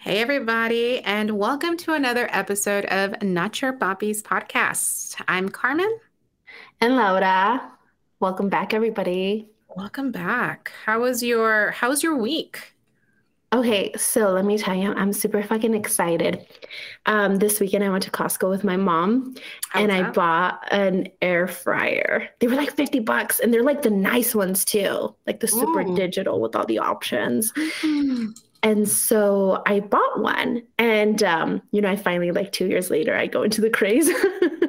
Hey, everybody, and welcome to another episode of Not Your Papis podcast. I'm Carmen. And Laura. Welcome back, everybody. Welcome back. How was your How was your week? Okay, so let me tell you, I'm super fucking excited. Um, this weekend I went to Costco with my mom How and I bought an air fryer. They were like 50 bucks and they're like the nice ones too, like the super Ooh. digital with all the options. Mm. And so I bought one and um, you know, I finally like 2 years later I go into the craze.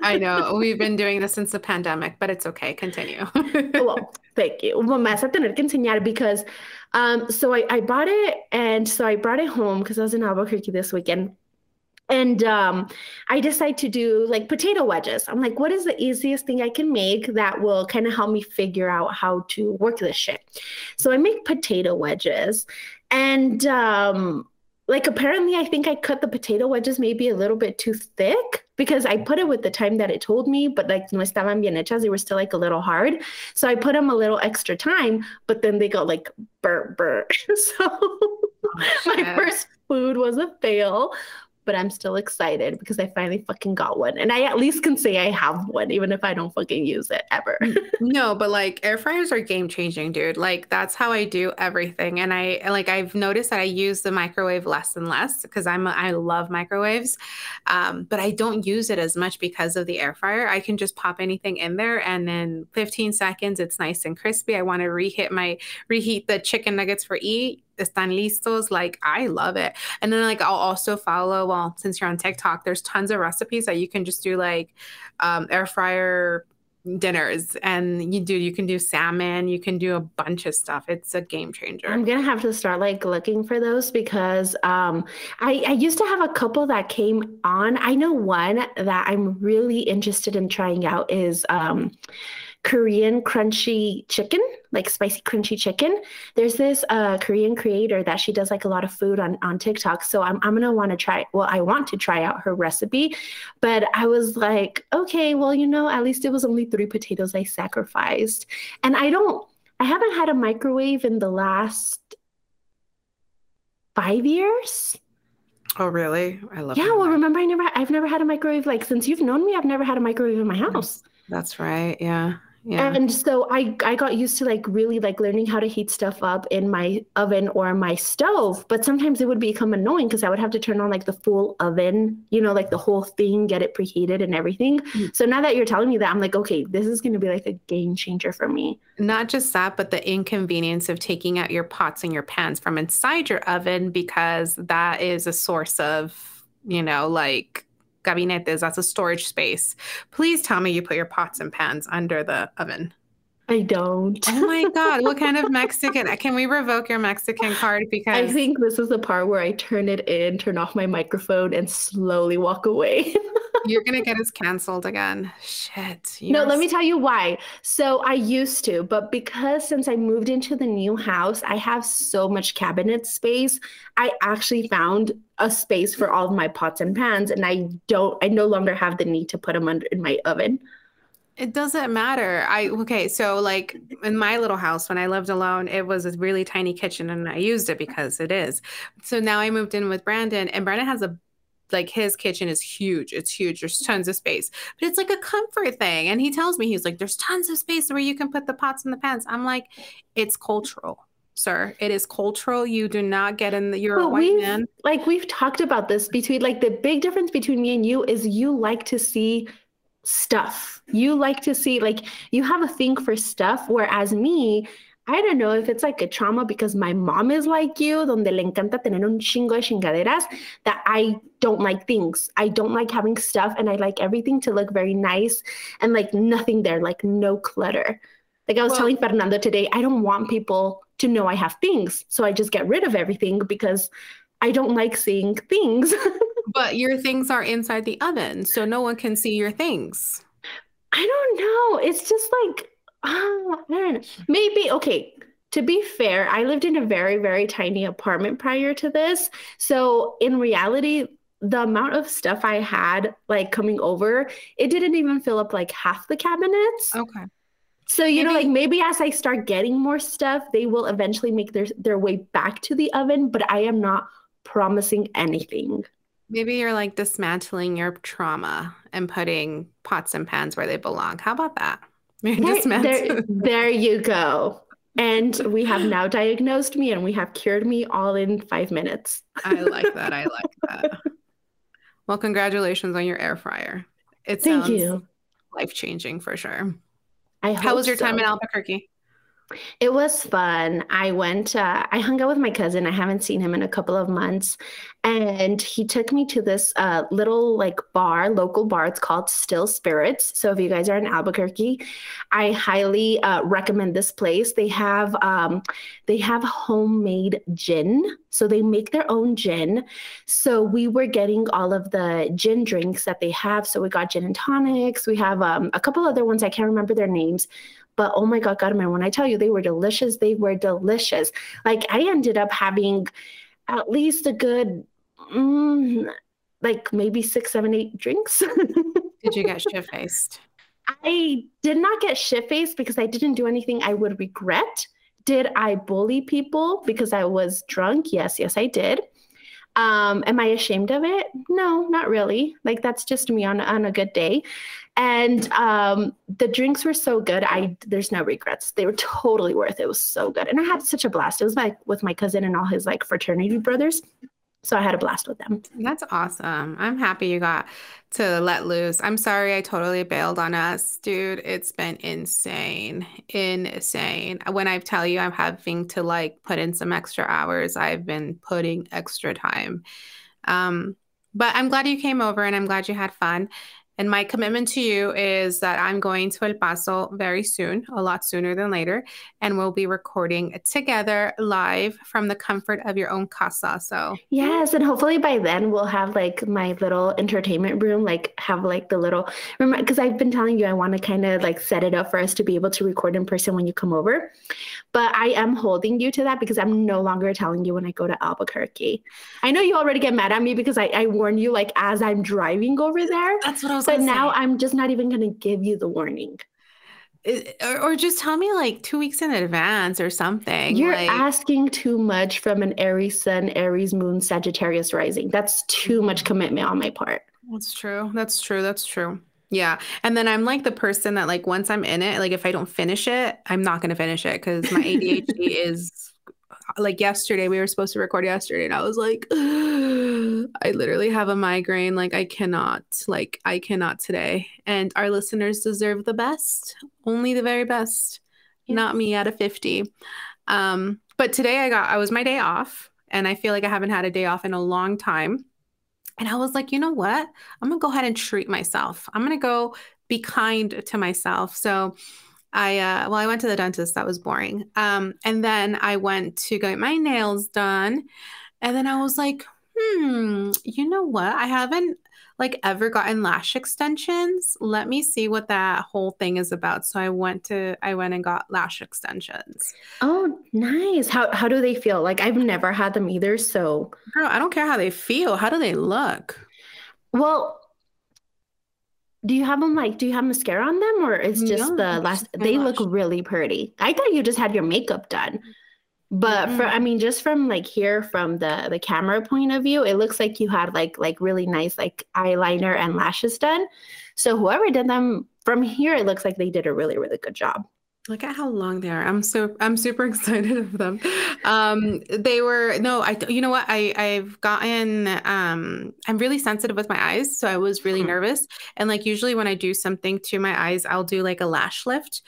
I know we've been doing this since the pandemic, but it's okay. Continue. well, thank you. Well, vas a tener que enseñar because um, so I, I bought it and so I brought it home because I was in Albuquerque this weekend. And um, I decided to do like potato wedges. I'm like, what is the easiest thing I can make that will kind of help me figure out how to work this shit? So I make potato wedges. And um, like apparently I think I cut the potato wedges maybe a little bit too thick because I put it with the time that it told me, but like no estaban bien hechas, they were still like a little hard. So I put them a little extra time, but then they got like burnt, burnt. so my first food was a fail, but I'm still excited because I finally fucking got one. And I at least can say I have one, even if I don't fucking use it ever. No, but like air fryers are game changing, dude. Like that's how I do everything. And I like I've noticed that I use the microwave less and less because I'm a, I love microwaves. Um, but I don't use it as much because of the air fryer. I can just pop anything in there and then 15 seconds it's nice and crispy. I want to reheat my reheat the chicken nuggets for eat. Están listos. Like I love it. And then like I'll also follow, well, since you're on TikTok, there's tons of recipes that you can just do like um, air fryer dinners and you do you can do salmon you can do a bunch of stuff it's a game changer I'm gonna have to start like looking for those because um, I, I used to have a couple that came on. I know one that I'm really interested in trying out is um, Korean crunchy chicken, like spicy crunchy chicken. There's this uh, Korean creator that she does like a lot of food on on TikTok. So I'm I'm gonna want to try. Well, I want to try out her recipe, but I was like, okay, well, you know, at least it was only three potatoes I sacrificed, and I don't. I haven't had a microwave in the last five years. oh really i love Yeah, well, remember I never I've never had a microwave like since you've known me, I've never had a microwave in my house. that's right yeah yeah And so I I got used to like really like learning how to heat stuff up in my oven or my stove, but sometimes it would become annoying because I would have to turn on like the full oven, you know, like the whole thing, get it preheated and everything. Mm. So now that you're telling me that, I'm like, okay, this is going to be like a game changer for me. not just that but the inconvenience of taking out your pots and your pans from inside your oven because that is a source of you know like gabinetes that's a storage space. Please tell me you put your pots and pans under the oven I don't. oh my god what kind of mexican uh, can we revoke your mexican card because I think this is the part where I turn it in, turn off my microphone, and slowly walk away. You're gonna get us canceled again. Shit. No, let me tell you why. So I used to, but because since I moved into the new house, I have so much cabinet space. I actually found a space for all of my pots and pans, and I don't. I no longer have the need to put them under in my oven. It doesn't matter. I okay. So like in my little house when I lived alone, it was a really tiny kitchen, and I used it because it is. So now I moved in with Brandon, and Brandon has a like his kitchen is huge. It's huge. There's tons of space, but it's like a comfort thing. And he tells me he's like, there's tons of space where you can put the pots and the pans. I'm like, it's cultural, sir. It is cultural. You do not get in the. You're a white man. like we've talked about this between like the big difference between me and you is you like to see stuff. You like to see like you have a thing for stuff, whereas me, I don't know if it's like a trauma because my mom is like you, donde le encanta tener un chingo de chingaderas, that I don't like things. I don't like having stuff and I like everything to look very nice and like nothing there, like no clutter. Like I was Well- telling Fernando today, I don't want people to know I have things. So I just get rid of everything because I don't like seeing things. But your things are inside the oven, so no one can see your things. I don't know. It's just like, oh, I. Maybe, okay, to be fair, I lived in a very, very tiny apartment prior to this. So in reality, the amount of stuff I had like coming over, it didn't even fill up like half the cabinets. Okay. So you know, like maybe as I start getting more stuff, they will eventually make their their way back to the oven. But I am not promising anything. Maybe you're like dismantling your trauma and putting pots and pans where they belong. How about that? There, there, there you go. And we have now diagnosed me and we have cured me all in five minutes. I like that. I like that. Well, congratulations on your air fryer. It Thank you. life changing for sure. I How was your so. time in Albuquerque? It was fun. I went, uh, I hung out with my cousin. I haven't seen him in a couple of months. And he took me to this uh, little like bar, local bar. It's called Still Spirits. So if you guys are in Albuquerque, I highly uh, recommend this place. They have, um, they have homemade gin. So they make their own gin. So we were getting all of the gin drinks that they have. So we got gin and tonics. We have um, a couple other ones. I can't remember their names but oh my God, Carmen, when I tell you they were delicious, they were delicious. Like I ended up having at least a good, mm, like maybe six, seven, eight drinks. did you get shit faced? I did not get shit faced because I didn't do anything I would regret. Did I bully people because I was drunk? Yes, yes, I did. Um, am I ashamed of it? No, not really. Like that's just me on on a good day. And um, the drinks were so good. I there's no regrets. They were totally worth it. It was so good, and I had such a blast. It was like with my cousin and all his like fraternity brothers. So I had a blast with them. That's awesome. I'm happy you got to let loose. I'm sorry I totally bailed on us, dude. It's been insane. Insane. When I tell you I'm having to like put in some extra hours, I've been putting extra time. Um, but I'm glad you came over and I'm glad you had fun. And my commitment to you is that I'm going to El Paso very soon, a lot sooner than later, and we'll be recording together live from the comfort of your own casa. So, yes, and hopefully by then we'll have like my little entertainment room, like have like the little remember because I've been telling you I want to kind of like set it up for us to be able to record in person when you come over. But I am holding you to that because I'm no longer telling you when I go to Albuquerque. I know you already get mad at me because I, I warn you like as I'm driving over there. That's what I was but now. I'm just not even going to give you the warning. Or, or, just tell me like two weeks in advance or something. You're like... asking too much from an Aries Sun, Aries Moon, Sagittarius rising. That's too much commitment on my part. That's true. That's true. That's true. Yeah. And then I'm like the person that like once I'm in it, like if I don't finish it, I'm not going to finish it because my ADHD is like yesterday we were supposed to record yesterday and I was like I literally have a migraine like I cannot like I cannot today. And our listeners deserve the best only the very best yeah. not me at a 50 um but today I got I was my day off and I feel like I haven't had a day off in a long time. And I was like you know what? I'm going to go ahead and treat myself. I'm going to go be kind to myself. So I uh, well, I went to the dentist. That was boring. Um, and then I went to get my nails done, and then I was like, hmm, you know what? I haven't like ever gotten lash extensions. Let me see what that whole thing is about. So I went to I went and got lash extensions. Oh, nice. How how do they feel? Like I've never had them either. So Girl, I don't care how they feel. How do they look? Well, do you have them like do you have mascara on them or it's just no, the last they look really pretty. I thought you just had your makeup done. But mm-hmm. for I mean just from like here from the the camera point of view, it looks like you had like like really nice like eyeliner and lashes done. So whoever did them from here it looks like they did a really really good job. Look at how long they are. I'm so I'm super excited of them. Um, they were no, I you know what I I've gotten um I'm really sensitive with my eyes, so I was really mm-hmm. nervous. And like usually when I do something to my eyes, I'll do like a lash lift,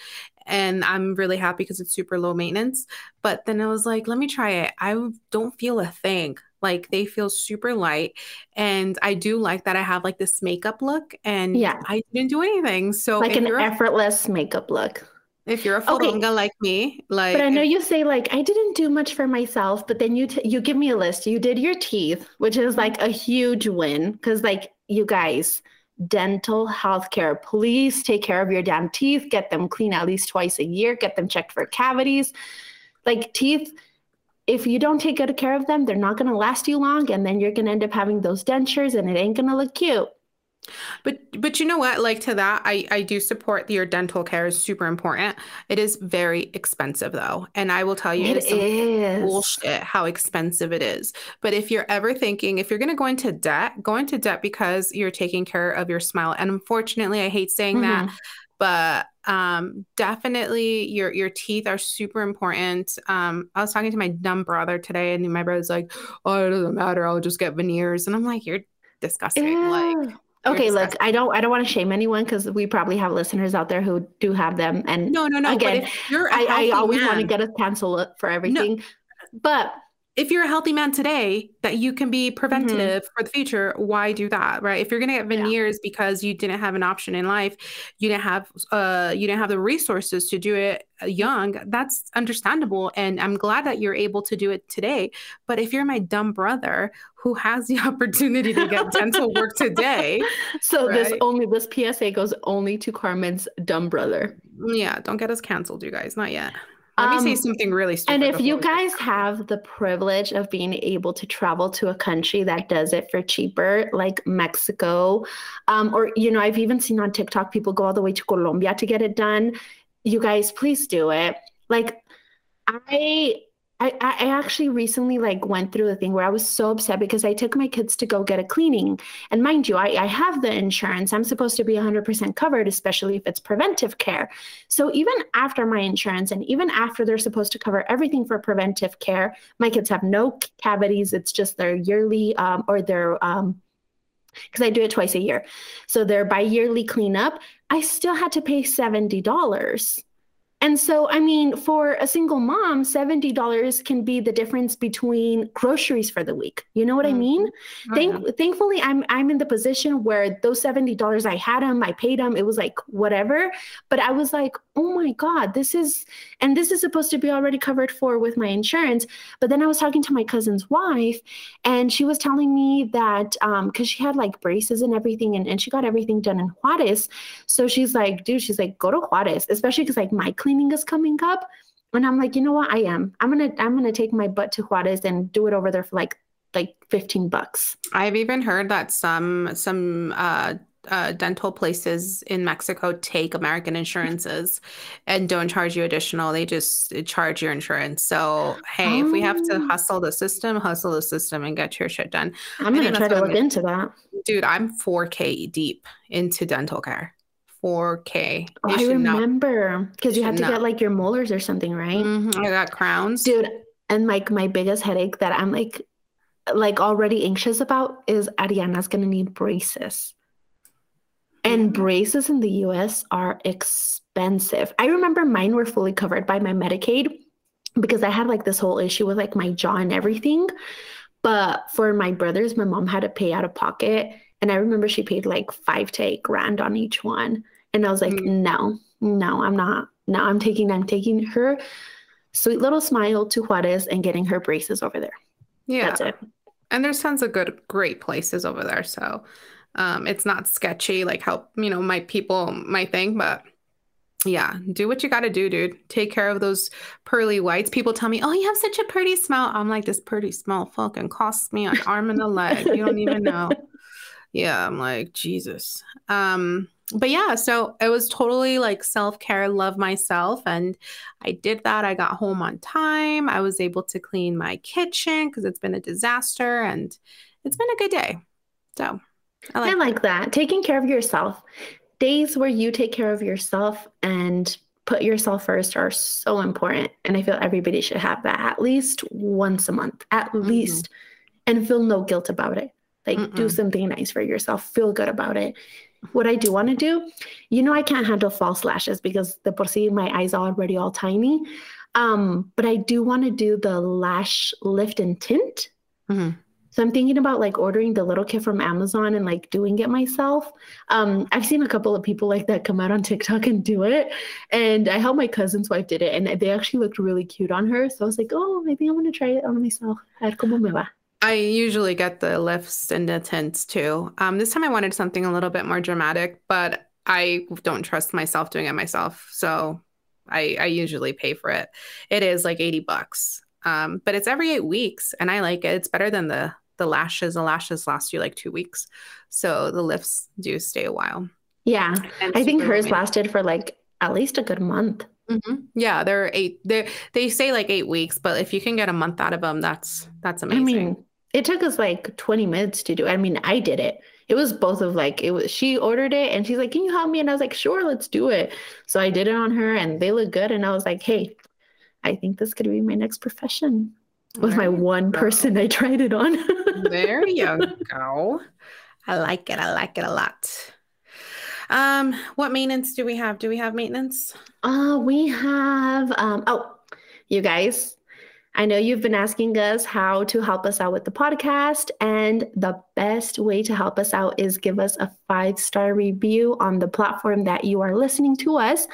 and I'm really happy because it's super low maintenance. But then I was like, let me try it. I don't feel a thing. Like they feel super light. And I do like that I have like this makeup look and yeah, I didn't do anything. So like an effortless makeup look. If you're a fodonga okay. like me, like But I know you say like I didn't do much for myself, but then you t- you give me a list. You did your teeth, which is mm-hmm. like a huge win cuz like you guys, dental healthcare, please take care of your damn teeth, get them clean at least twice a year, get them checked for cavities. Like teeth if you don't take good care of them, they're not going to last you long and then you're going to end up having those dentures and it ain't going to look cute. But but you know what? Like to that, I I do support your dental care is super important. It is very expensive though, and I will tell you, it is bullshit how expensive it is. But if you're ever thinking if you're going to go into debt, go into debt because you're taking care of your smile. And unfortunately, I hate saying mm-hmm. that, but um definitely your your teeth are super important um i was talking to my dumb brother today and my brother's like oh it doesn't matter i'll just get veneers and i'm like you're disgusting Ew. like Okay, look, I don't I don't want to shame anyone because we probably have listeners out there who do have them. And no, no, no. Again, you're I, I always want to get a canceled uh, for everything. No. But if you're a healthy man today that you can be preventative mm-hmm. for the future why do that right if you're going to get veneers yeah. because you didn't have an option in life you didn't have uh you didn't have the resources to do it young that's understandable and i'm glad that you're able to do it today but if you're my dumb brother who has the opportunity to get dental work today so right? this only this psa goes only to carmen's dumb brother yeah don't get us canceled you guys not yet let me um, say something really stupid. And if you guys have the privilege of being able to travel to a country that does it for cheaper, like Mexico, um, or, you know, I've even seen on TikTok people go all the way to Colombia to get it done. You guys, please do it. Like, I I, I actually recently like went through the thing where I was so upset because I took my kids to go get a cleaning. And mind you, I, I have the insurance. I'm supposed to be 100% covered, especially if it's preventive care. So even after my insurance and even after they're supposed to cover everything for preventive care, my kids have no cavities. It's just their yearly um, or their um, because I do it twice a year. So their bi yearly cleanup, I still had to pay $70 and so, I mean, for a single mom, $70 can be the difference between groceries for the week. You know what mm-hmm. I mean? Oh, Thank- Thankfully, I'm, I'm in the position where those $70, I had them, I paid them, it was like whatever. But I was like, oh my God, this is, and this is supposed to be already covered for with my insurance. But then I was talking to my cousin's wife, and she was telling me that, um, because she had like braces and everything, and, and she got everything done in Juarez. So she's like, dude, she's like, go to Juarez, especially because like my cleaning is coming up. And I'm like, you know what? I am. I'm gonna I'm gonna take my butt to Juarez and do it over there for like like 15 bucks. I've even heard that some some uh uh, dental places in Mexico take American insurances and don't charge you additional. They just charge your insurance. So, hey, oh. if we have to oh. hustle the system, hustle the system and get your shit done. I'm going to try to look into that. Dude, I'm 4K deep into dental care. 4K. Oh, I remember because you had to not. get like your molars or something, right? Mm-hmm. I got crowns, dude. And like my biggest headache that I'm like, like already anxious about is Ariana's gonna need braces. And braces in the US are expensive. I remember mine were fully covered by my Medicaid because I had like this whole issue with like my jaw and everything. But for my brothers, my mom had to pay out of pocket. And I remember she paid like five to eight grand on each one. And I was like, mm-hmm. no, no, I'm not. No, I'm taking, I'm taking her sweet little smile to Juarez and getting her braces over there. Yeah. That's it. And there's tons of good, great places over there. So um, it's not sketchy like how, you know, my people might think, but yeah, do what you got to do, dude. Take care of those pearly whites. People tell me, oh, you have such a pretty smile. I'm like, this pretty smile fucking costs me an arm and a leg. You don't even know. Yeah, I'm like, Jesus. Um, but yeah, so it was totally like self care, love myself. And I did that. I got home on time. I was able to clean my kitchen because it's been a disaster and it's been a good day. So I like, I like that. that. Taking care of yourself. Days where you take care of yourself and put yourself first are so important. And I feel everybody should have that at least once a month, at mm-hmm. least, and feel no guilt about it. Like, Mm-mm. do something nice for yourself, feel good about it what I do want to do, you know, I can't handle false lashes because the por si my eyes are already all tiny. Um, but I do want to do the lash lift and tint. Mm-hmm. So I'm thinking about like ordering the little kit from Amazon and like doing it myself. Um, I've seen a couple of people like that come out on TikTok and do it. And I helped my cousin's wife did it and they actually looked really cute on her. So I was like, oh, maybe I'm gonna try it on myself. A cómo me va. I usually get the lifts and the tints too. Um, this time I wanted something a little bit more dramatic, but I don't trust myself doing it myself. So I, I usually pay for it. It is like 80 bucks. Um, but it's every eight weeks and I like it. It's better than the the lashes. The lashes last you like two weeks, so the lifts do stay a while. Yeah, I think hers lasted for like at least a good month. Mm-hmm. Yeah, they're eight. They they say like eight weeks, but if you can get a month out of them, that's that's amazing. I mean, it took us like 20 minutes to do. I mean, I did it. It was both of like it was she ordered it and she's like, "Can you help me?" And I was like, "Sure, let's do it." So I did it on her and they look good and I was like, "Hey, I think this could be my next profession." With my one person I tried it on. there you go. I like it. I like it a lot. Um, what maintenance do we have? Do we have maintenance? Uh, we have um oh, you guys, I know you've been asking us how to help us out with the podcast, and the best way to help us out is give us a five star review on the platform that you are listening to us.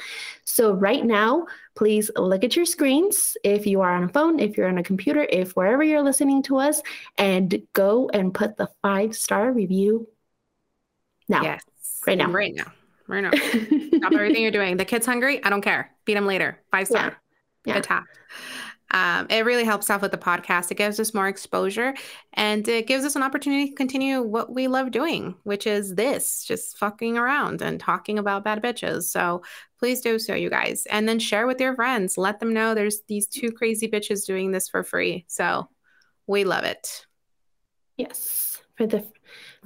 So, right now, please look at your screens if you are on a phone, if you're on a computer, if wherever you're listening to us, and go and put the five star review now. Yes. Right now. Right now. Right now. Stop everything you're doing. The kid's hungry. I don't care. Feed him later. Five star. Yeah. yeah. Attack. Um, it really helps out with the podcast. It gives us more exposure and it gives us an opportunity to continue what we love doing, which is this just fucking around and talking about bad bitches. So please do so, you guys. And then share with your friends. Let them know there's these two crazy bitches doing this for free. So we love it. Yes. For the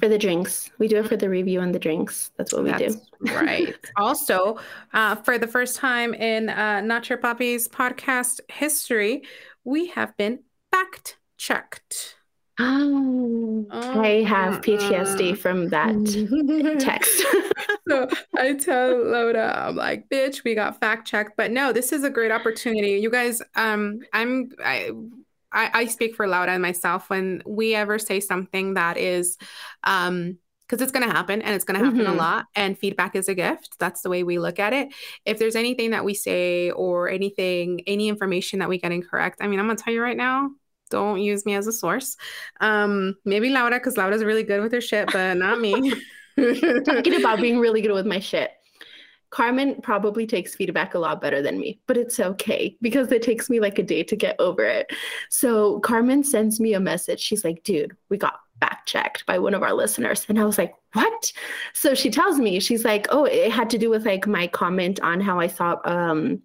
for the drinks. We do it for the review and the drinks. That's what we That's do. right. Also, uh, for the first time in uh, Not Your Papis podcast history, we have been fact checked. Oh, I have PTSD from that text. so I tell Loda, I'm like, bitch, we got fact checked. But no, this is a great opportunity. You guys, um, I'm I I, I speak for Laura and myself when we ever say something that is um because it's going to happen and it's going to happen mm-hmm. a lot and feedback is a gift. That's the way we look at it. If there's anything that we say or anything any information that we get incorrect i mean i'm going to tell you right now don't use me as a source. Um maybe laura because laura's really good with her shit but not me. Talking about being really good with my shit Carmen probably takes feedback a lot better than me, but it's okay because it takes me like a day to get over it. So Carmen sends me a message. She's like, dude, we got fact checked by one of our listeners. And I was like, what? So she tells me, she's like, oh, it had to do with like my comment on how I thought um,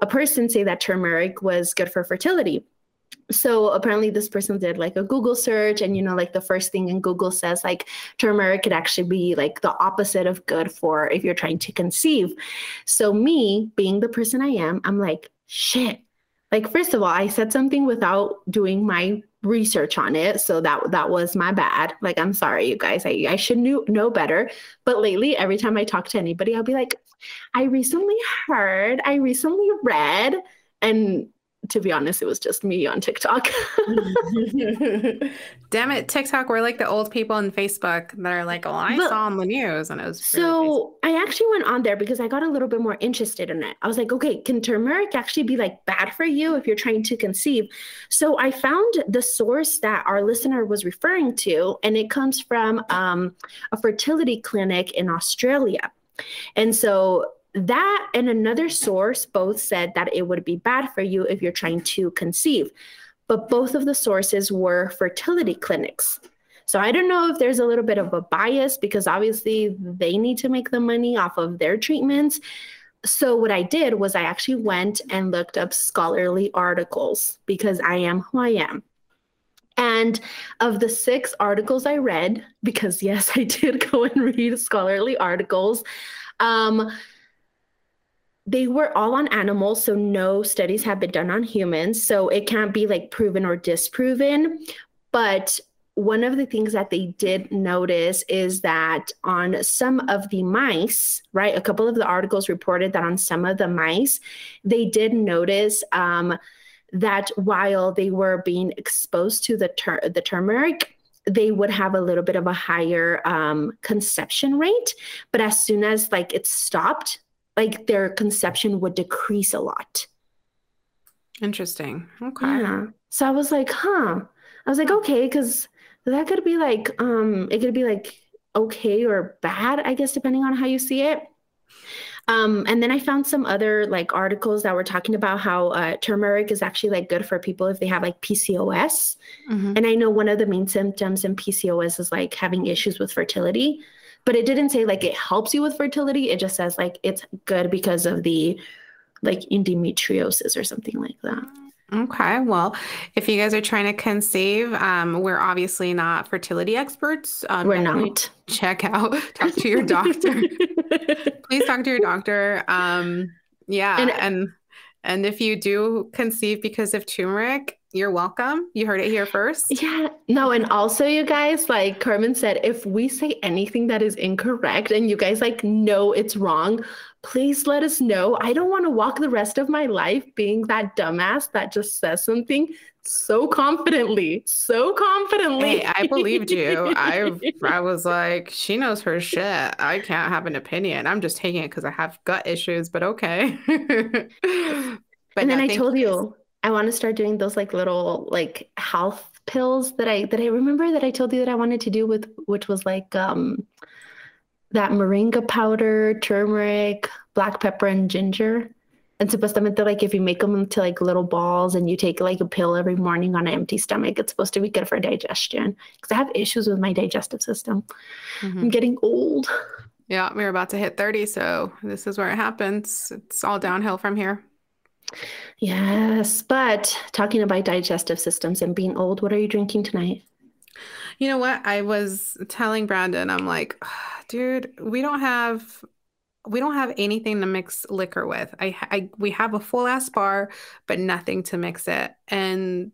a person say that turmeric was good for fertility so apparently this person did like a google search and you know like the first thing in google says like turmeric could actually be like the opposite of good for if you're trying to conceive. So me being the person i am i'm like shit. Like first of all i said something without doing my research on it so that that was my bad. Like i'm sorry you guys. I, I should knew, know better. But lately every time i talk to anybody i'll be like i recently heard i recently read and to be honest, it was just me on TikTok. Damn it, TikTok, we're like the old people on Facebook that are like, oh, I but, saw on the news and it was So I actually went on there because I got a little bit more interested in it. I was like, okay, can turmeric actually be like bad for you if you're trying to conceive? So I found the source that our listener was referring to, and it comes from um, a fertility clinic in Australia. And so that and another source both said that it would be bad for you if you're trying to conceive. But both of the sources were fertility clinics. So I don't know if there's a little bit of a bias because obviously they need to make the money off of their treatments. So what I did was I actually went and looked up scholarly articles because I am who I am. And of the six articles I read, because yes, I did go and read scholarly articles, um, they were all on animals, so no studies have been done on humans. So it can't be like proven or disproven. But one of the things that they did notice is that on some of the mice, right, a couple of the articles reported that on some of the mice, they did notice um, that while they were being exposed to the tur- the turmeric, they would have a little bit of a higher um, conception rate. But as soon as like it stopped, like their conception would decrease a lot. Interesting. Okay. Yeah. So I was like, huh. I was like, okay, because that could be like, um, it could be like okay or bad, I guess, depending on how you see it. Um, and then I found some other like articles that were talking about how uh, turmeric is actually like good for people if they have like PCOS. Mm-hmm. And I know one of the main symptoms in PCOS is like having issues with fertility, but it didn't say like it helps you with fertility. It just says like it's good because of the like endometriosis or something like that. Okay. Well, if you guys are trying to conceive, um, we're obviously not fertility experts. Um, we're not. Check out, talk to your doctor. Please talk to your doctor. Um, yeah. And, and, and if you do conceive because of turmeric, you're welcome. You heard it here first. Yeah. No, and also you guys, like Carmen said, if we say anything that is incorrect and you guys like know it's wrong, please let us know. I don't want to walk the rest of my life being that dumbass that just says something so confidently, so confidently. Hey, I believed you. I I was like, she knows her shit. I can't have an opinion. I'm just taking it because I have gut issues, but okay. but and then I told you I want to start doing those like little like health pills that I that I remember that I told you that I wanted to do with which was like um that moringa powder, turmeric, black pepper, and ginger. And supposedly, like if you make them into like little balls and you take like a pill every morning on an empty stomach, it's supposed to be good for digestion. Because I have issues with my digestive system. Mm-hmm. I'm getting old. Yeah, we're about to hit 30, so this is where it happens. It's all downhill from here. Yes, but talking about digestive systems and being old, what are you drinking tonight? You know what? I was telling Brandon, I'm like, dude, we don't have we don't have anything to mix liquor with. I, I we have a full ass bar, but nothing to mix it. And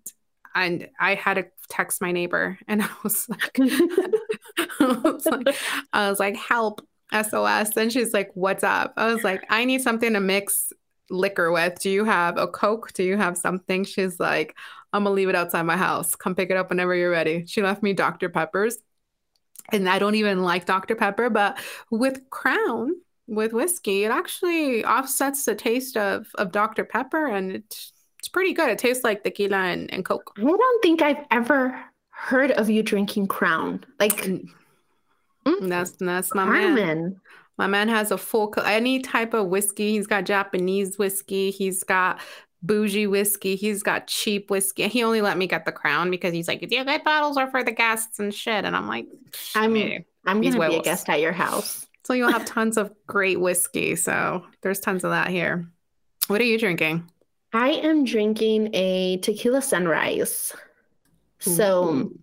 and I had to text my neighbor, and I was like, I was like, I was like, help, SOS. And she's like, what's up? I was like, I need something to mix liquor with. Do you have a Coke? Do you have something? She's like, I'm gonna leave it outside my house. Come pick it up whenever you're ready. She left me Dr. Peppers. And I don't even like Dr. Pepper, but with Crown, with whiskey, it actually offsets the taste of, of Dr. Pepper and it's, it's pretty good. It tastes like tequila and, and Coke. I don't think I've ever heard of you drinking Crown. Like, mm, that's, that's my Carmen. man. My man has a full any type of whiskey. He's got Japanese whiskey. He's got bougie whiskey. He's got cheap whiskey. He only let me get the crown because he's like, "Yeah, that bottles are for the guests and shit." And I'm like, "I'm I'm gonna be a guest at your house." So you'll have tons of great whiskey. So there's tons of that here. What are you drinking? I am drinking a tequila sunrise. So Ooh.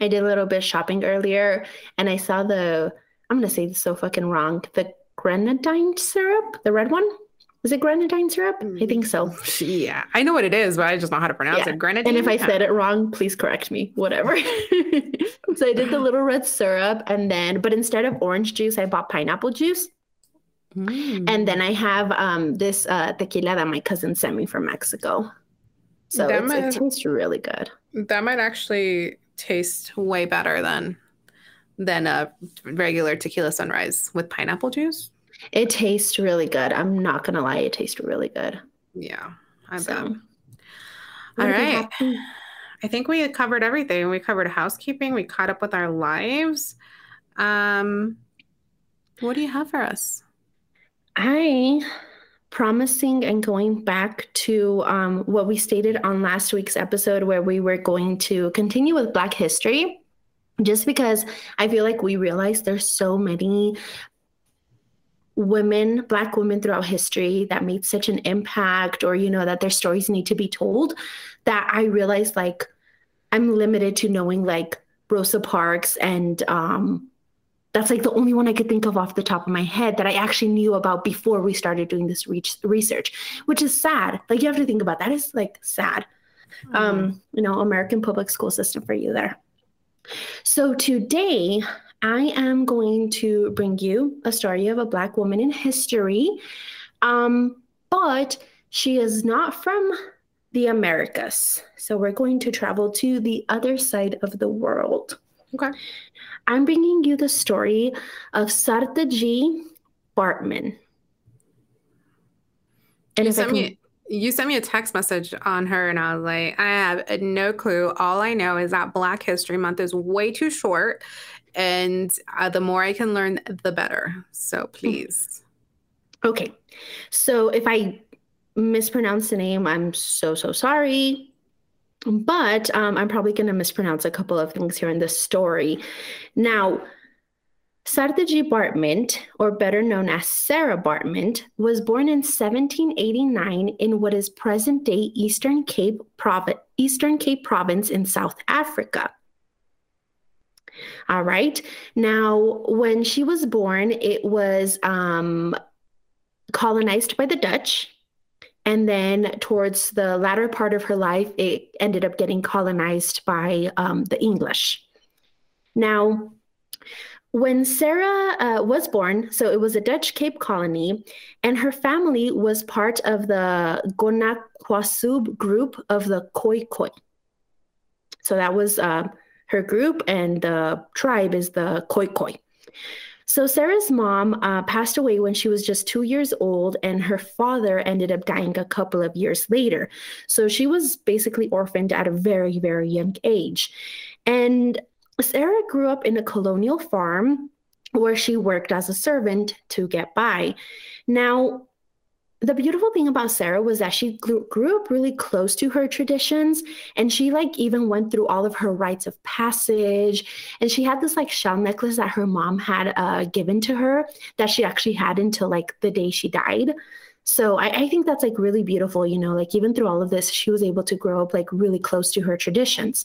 I did a little bit of shopping earlier and I saw the I'm gonna say this so fucking wrong. The grenadine syrup, the red one. Is it grenadine syrup? I think so. Yeah, I know what it is, but I just know how to pronounce yeah. it. Grenadine. And if I said it wrong, please correct me. Whatever. so I did the little red syrup, and then, but instead of orange juice, I bought pineapple juice. Mm. And then I have um, this uh, tequila that my cousin sent me from Mexico. So might, it tastes really good. That might actually taste way better than than a regular tequila sunrise with pineapple juice. It tastes really good. I'm not gonna lie, it tastes really good. Yeah, I so, bet. All right. I think we covered everything. We covered housekeeping. We caught up with our lives. Um, what do you have for us? I promising and going back to um, what we stated on last week's episode, where we were going to continue with Black history just because I feel like we realize there's so many women, Black women throughout history that made such an impact, or, you know, that their stories need to be told, that I realized like I'm limited to knowing like Rosa Parks and, um, that's like the only one I could think of off the top of my head that I actually knew about before we started doing this research, which is sad. Like you have to think about that is like sad. Mm-hmm. Um, you know, American public school system for you there. So today, I am going to bring you a story of a Black woman in history, um, but she is not from the Americas. So we're going to travel to the other side of the world. Okay. I'm bringing you the story of Sarta G. Bartman. And sent me you sent me a text message on her, and I was like, I have no clue. All I know is that Black History Month is way too short, and uh, the more I can learn, the better. So please. Okay. So if I mispronounce the name, I'm so, so sorry. But um, I'm probably going to mispronounce a couple of things here in this story. Now, Saartjie Baartman, or better known as Sarah Baartman, was born in 1789 in what is present day Eastern Cape, Provi- Eastern Cape Province in South Africa. All right. Now, when she was born, it was um, colonized by the Dutch. And then, towards the latter part of her life, it ended up getting colonized by um, the English. Now, when Sarah uh, was born, so it was a Dutch Cape colony, and her family was part of the Gonaqua subgroup of the Khoikhoi. So that was uh, her group, and the tribe is the Khoikhoi. So Sarah's mom uh, passed away when she was just two years old, and her father ended up dying a couple of years later. So she was basically orphaned at a very, very young age. And Sarah grew up in a colonial farm where she worked as a servant to get by. Now, the beautiful thing about Sarah was that she grew, up really close to her traditions and she like even went through all of her rites of passage and she had this like shell necklace that her mom had uh, given to her that she actually had until like the day she died. So I, I think that's like really beautiful, you know, like even through all of this, she was able to grow up like really close to her traditions.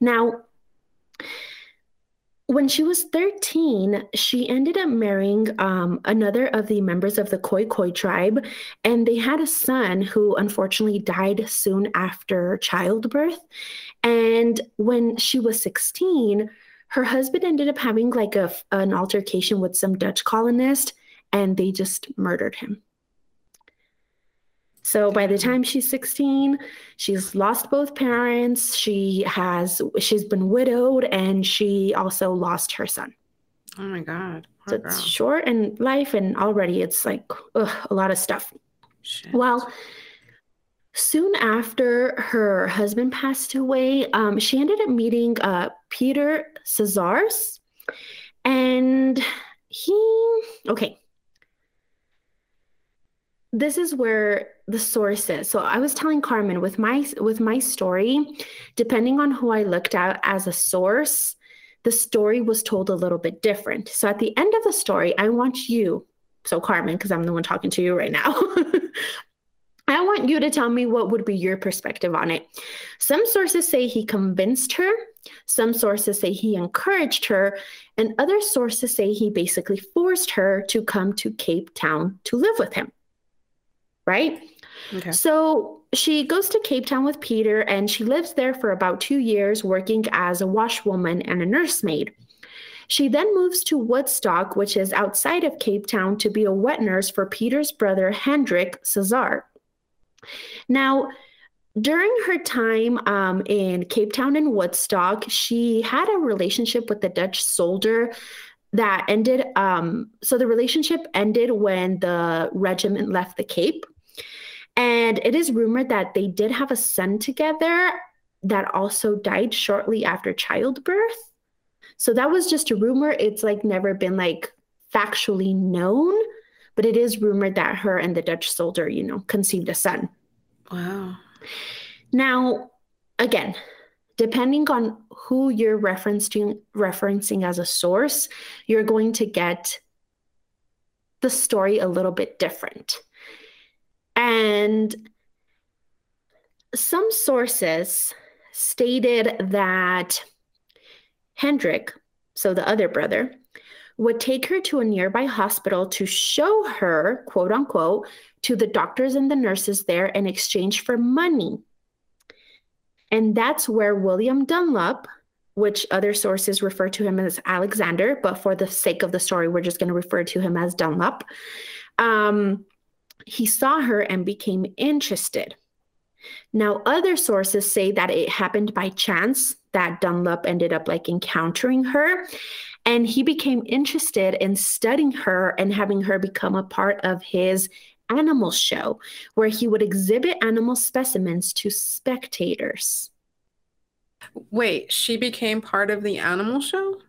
Now, when she was 13, she ended up marrying um, another of the members of the Khoikhoi tribe, and they had a son who unfortunately died soon after childbirth. And when she was 16, her husband ended up having like a, an altercation with some Dutch colonist, and they just murdered him. So by the time she's 16, she's lost both parents. She has she's been widowed and she also lost her son. Oh my god. So girl. it's short in life and already it's like ugh, a lot of stuff. Shit. Well, soon after her husband passed away, um, she ended up meeting uh, Peter Cesars, and he okay this is where the source is. So I was telling Carmen with my with my story, depending on who I looked at as a source, the story was told a little bit different. So at the end of the story, I want you, so Carmen, because I'm the one talking to you right now. I want you to tell me what would be your perspective on it. Some sources say he convinced her, some sources say he encouraged her, and other sources say he basically forced her to come to Cape Town to live with him right? Okay. So she goes to Cape Town with Peter and she lives there for about two years, working as a washwoman and a nursemaid. She then moves to Woodstock, which is outside of Cape Town, to be a wet nurse for Peter's brother, Hendrik Cesar. Now, during her time um, in Cape Town and Woodstock, she had a relationship with the Dutch soldier that ended. Um, so the relationship ended when the regiment left the Cape. And it is rumored that they did have a son together that also died shortly after childbirth. So that was just a rumor. It's like never been like factually known, but it is rumored that her and the Dutch soldier, you know, conceived a son. Wow. Now, again, depending on who you're referencing referencing as a source, you're going to get the story a little bit different. And some sources stated that Hendrik, so the other brother, would take her to a nearby hospital to show her, quote unquote, to the doctors and the nurses there in exchange for money. And that's where William Dunlop, which other sources refer to him as Alexander, but for the sake of the story, we're just going to refer to him as Dunlop. Um, he saw her and became interested. Now, other sources say that it happened by chance that Dunlop ended up like encountering her. And he became interested in studying her and having her become a part of his animal show, where he would exhibit animal specimens to spectators. Wait, she became part of the animal show?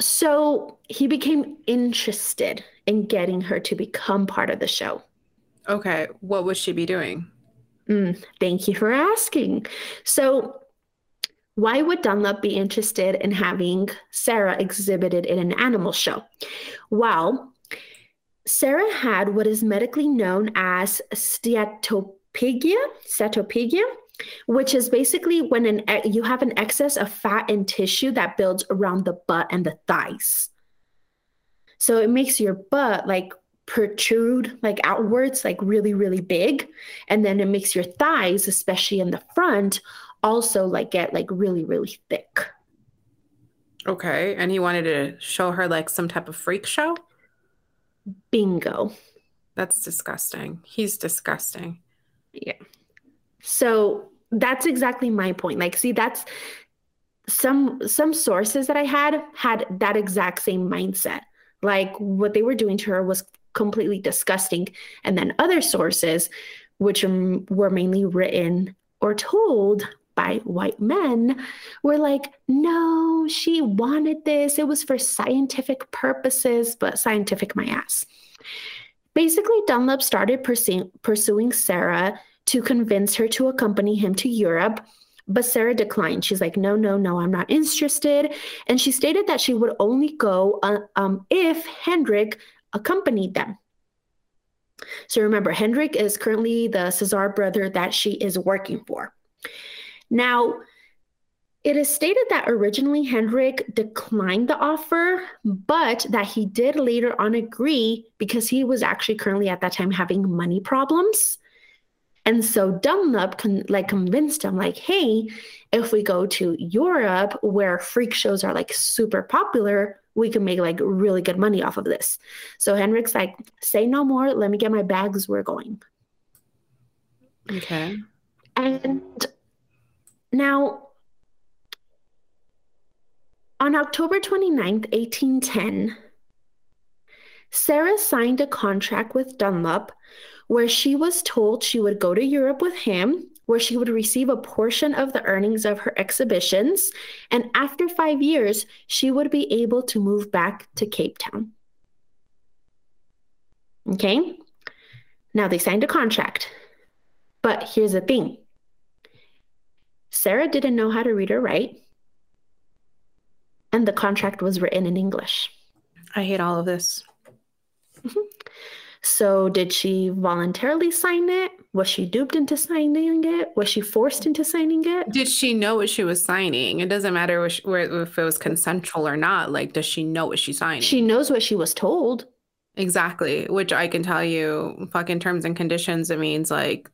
So he became interested and getting her to become part of the show. Okay, what would she be doing? Mm, thank you for asking. So, why would Dunlop be interested in having Sarah exhibited in an animal show? Well, Sarah had what is medically known as steatopygia, steatopygia, which is basically when an you have an excess of fat and tissue that builds around the butt and the thighs. So it makes your butt like protrude like outwards like really really big. And then it makes your thighs especially in the front also like get like really really thick. Okay. And he wanted to show her like some type of freak show? Bingo. That's disgusting. He's disgusting. Yeah. So that's exactly my point. Like see that's some some sources that i had had that exact same mindset like what they were doing to her was completely disgusting. And then other sources, which were mainly written or told by white men, were like, no, she wanted this. It was for scientific purposes, but scientific my ass. Basically, Dunlop started pursuing, pursuing Sarah to convince her to accompany him to Europe. But Sarah declined. She's like, no, no, no, I'm not interested. And she stated that she would only go uh, um, if Hendrik accompanied them. So remember, Hendrik is currently the Cesar brother that she is working for. Now, it is stated that originally Hendrik declined the offer, but that he did later on agree because he was actually currently at that time having money problems. And so Dunlop con- like convinced him, like, hey, if we go to Europe where freak shows are like super popular, we can make like really good money off of this. So Hendrik's like, say no more. Let me get my bags. We're going. Okay. And now, on October 29th, 1810, Sarah signed a contract with Dunlop where she was told she would go to Europe with him where she would receive a portion of the earnings of her exhibitions. And after five years, she would be able to move back to Cape Town. Okay. Now they signed a contract. But here's the thing Sarah didn't know how to read or write, and the contract was written in English. I hate all of this. Mm-hmm. So, did she voluntarily sign it? Was she duped into signing it? Was she forced into signing it? Did she know what she was signing? It doesn't matter if it was consensual or not. Like, does she know what she's signing? She knows what she was told. Exactly. Which I can tell you, fucking terms and conditions, it means like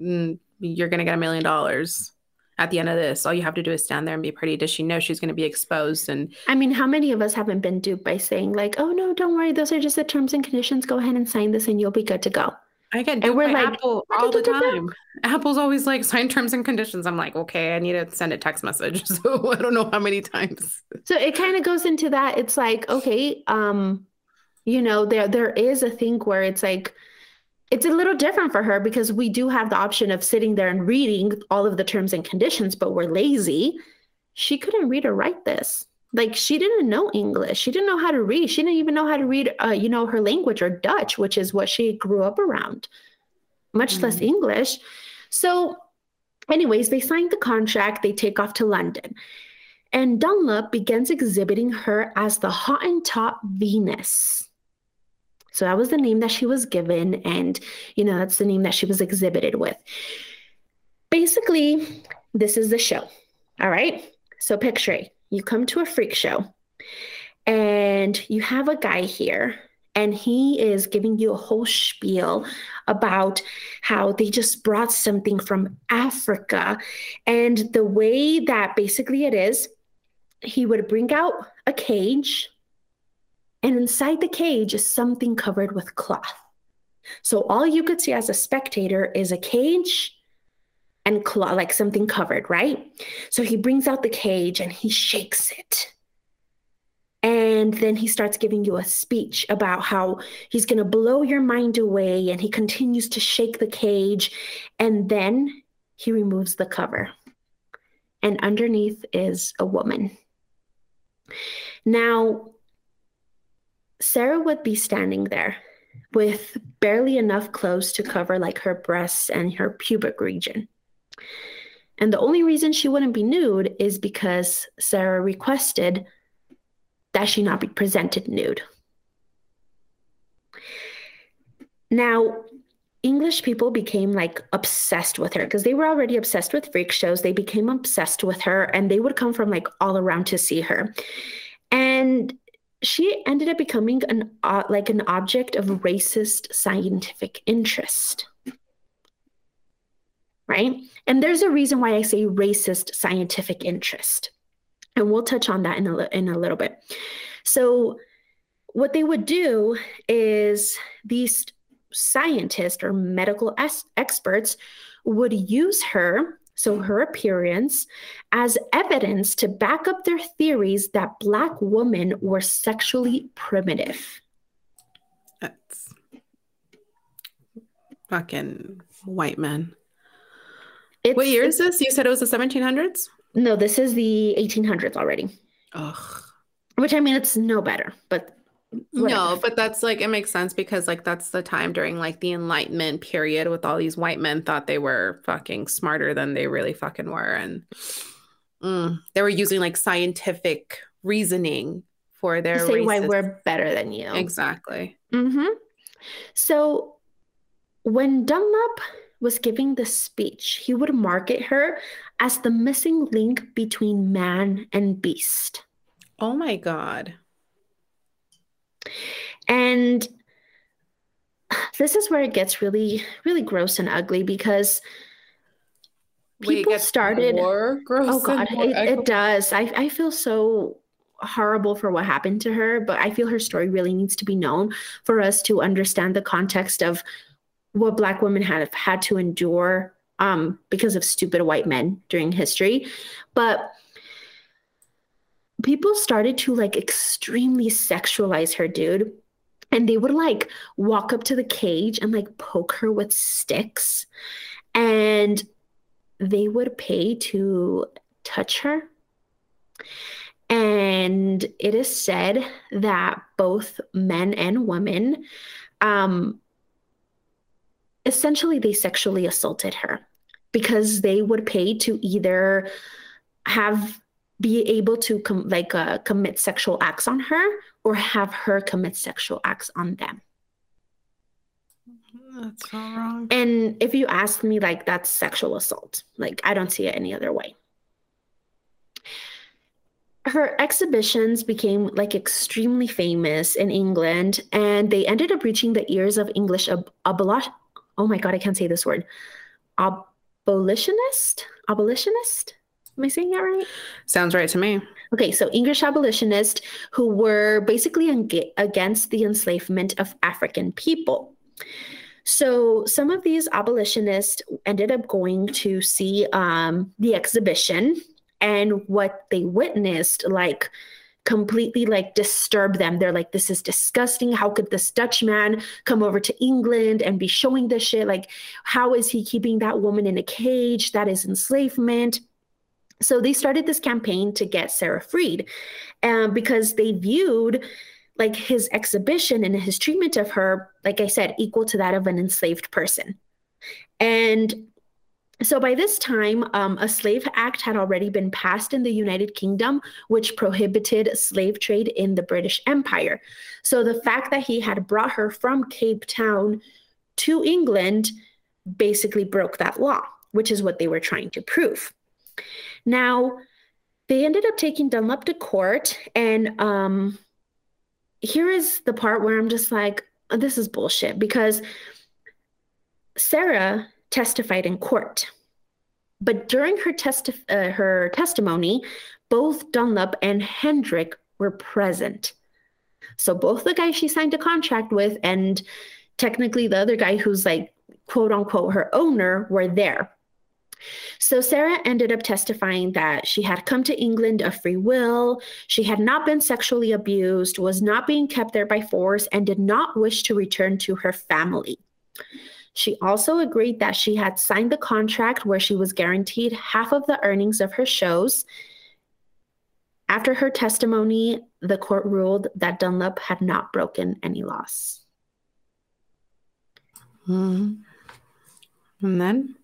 mm, you're going to get a million dollars at the end of this. All you have to do is stand there and be pretty. Does she know she's going to be exposed? And I mean, how many of us haven't been duped by saying, like, oh, no, don't worry. Those are just the terms and conditions. Go ahead and sign this and you'll be good to go. I get and we're like Apple all the time. Apple's always like sign terms and conditions. I'm like, okay, I need to send a text message. So I don't know how many times. So it kind of goes into that. It's like, okay, um, you know, there there is a thing where it's like it's a little different for her because we do have the option of sitting there and reading all of the terms and conditions, but we're lazy. She couldn't read or write this. Like she didn't know English. She didn't know how to read. She didn't even know how to read, uh, you know, her language or Dutch, which is what she grew up around, much mm. less English. So, anyways, they signed the contract. They take off to London. And Dunlop begins exhibiting her as the Hottentot Venus. So that was the name that she was given. And, you know, that's the name that she was exhibited with. Basically, this is the show. All right. So picture it. You come to a freak show and you have a guy here and he is giving you a whole spiel about how they just brought something from Africa. And the way that basically it is, he would bring out a cage and inside the cage is something covered with cloth. So all you could see as a spectator is a cage and like something covered, right? So he brings out the cage and he shakes it. And then he starts giving you a speech about how he's going to blow your mind away. And he continues to shake the cage. And then he removes the cover. And underneath is a woman. Now, Sarah would be standing there with barely enough clothes to cover like her breasts and her pubic region. And the only reason she wouldn't be nude is because Sarah requested that she not be presented nude. Now, English people became like obsessed with her because they were already obsessed with freak shows. They became obsessed with her and they would come from like all around to see her. And she ended up becoming an uh, like an object of racist scientific interest. Right? And there's a reason why I say racist scientific interest. And we'll touch on that in a, in a little bit. So, what they would do is these scientists or medical experts would use her, so her appearance, as evidence to back up their theories that Black women were sexually primitive. That's fucking white men. It's, what year is this? You said it was the 1700s? No, this is the 1800s already. Ugh. Which I mean, it's no better, but. No, but that's like it makes sense because like that's the time during like the enlightenment period with all these white men thought they were fucking smarter than they really fucking were and mm, they were using like scientific reasoning for their say why we're better than you. Exactly. Mhm. So when Dunlop was giving the speech, he would market her as the missing link between man and beast. Oh my god. And this is where it gets really, really gross and ugly because people Wait, started. More gross oh God, it, it does. I, I feel so horrible for what happened to her, but I feel her story really needs to be known for us to understand the context of what Black women have had to endure um, because of stupid white men during history. But people started to like extremely sexualize her, dude. And they would like walk up to the cage and like poke her with sticks. And they would pay to touch her. And it is said that both men and women, um, essentially, they sexually assaulted her because they would pay to either have be able to com- like uh, commit sexual acts on her or have her commit sexual acts on them. That's so wrong. And if you ask me like that's sexual assault. Like i don't see it any other way. Her exhibitions became like extremely famous in england and they ended up reaching the ears of english ab- abolish oh my god i can't say this word. Abolitionist? Abolitionist Am I saying that right? Sounds right to me. Okay, so English abolitionists who were basically against the enslavement of African people. So some of these abolitionists ended up going to see um, the exhibition, and what they witnessed, like, completely like disturb them. They're like, this is disgusting. How could this Dutch man come over to England and be showing this shit? Like, how is he keeping that woman in a cage? That is enslavement. So they started this campaign to get Sarah freed um, because they viewed like his exhibition and his treatment of her, like I said, equal to that of an enslaved person. And so by this time, um, a slave act had already been passed in the United Kingdom, which prohibited slave trade in the British Empire. So the fact that he had brought her from Cape Town to England basically broke that law, which is what they were trying to prove. Now, they ended up taking Dunlop to court, and um, here is the part where I'm just like, this is bullshit because Sarah testified in court. But during her testi- uh, her testimony, both Dunlop and Hendrik were present. So both the guy she signed a contract with and technically the other guy who's like quote unquote her owner were there. So Sarah ended up testifying that she had come to England of free will, she had not been sexually abused, was not being kept there by force, and did not wish to return to her family. She also agreed that she had signed the contract where she was guaranteed half of the earnings of her shows. After her testimony, the court ruled that Dunlop had not broken any laws. Mm-hmm. And then?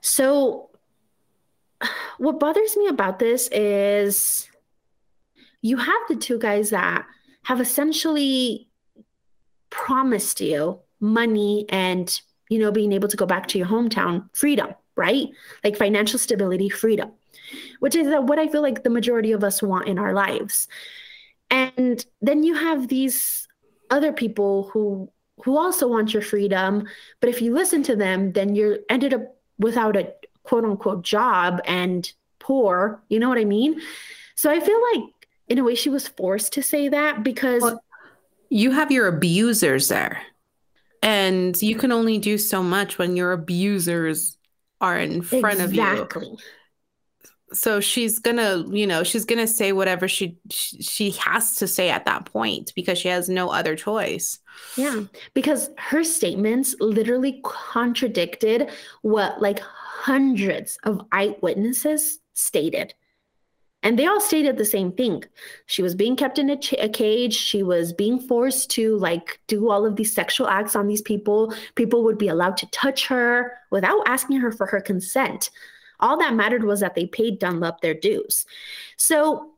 So, what bothers me about this is you have the two guys that have essentially promised you money and you know being able to go back to your hometown freedom right? Like financial stability freedom which is what i feel like the majority of us want in our lives. And then you have these other people who who also want your freedom but if you listen to them then you're ended up without a quote unquote job and poor you know what i mean? So i feel like in a way she was forced to say that because well, you have your abusers there. And you can only do so much when your abusers are in front exactly. of you so she's gonna you know she's gonna say whatever she she has to say at that point because she has no other choice yeah because her statements literally contradicted what like hundreds of eyewitnesses stated and they all stated the same thing. She was being kept in a, ch- a, cage. She was being forced to like do all of these sexual acts on these people. People would be allowed to touch her without asking her for her consent. All that mattered was that they paid Dunlop their dues. So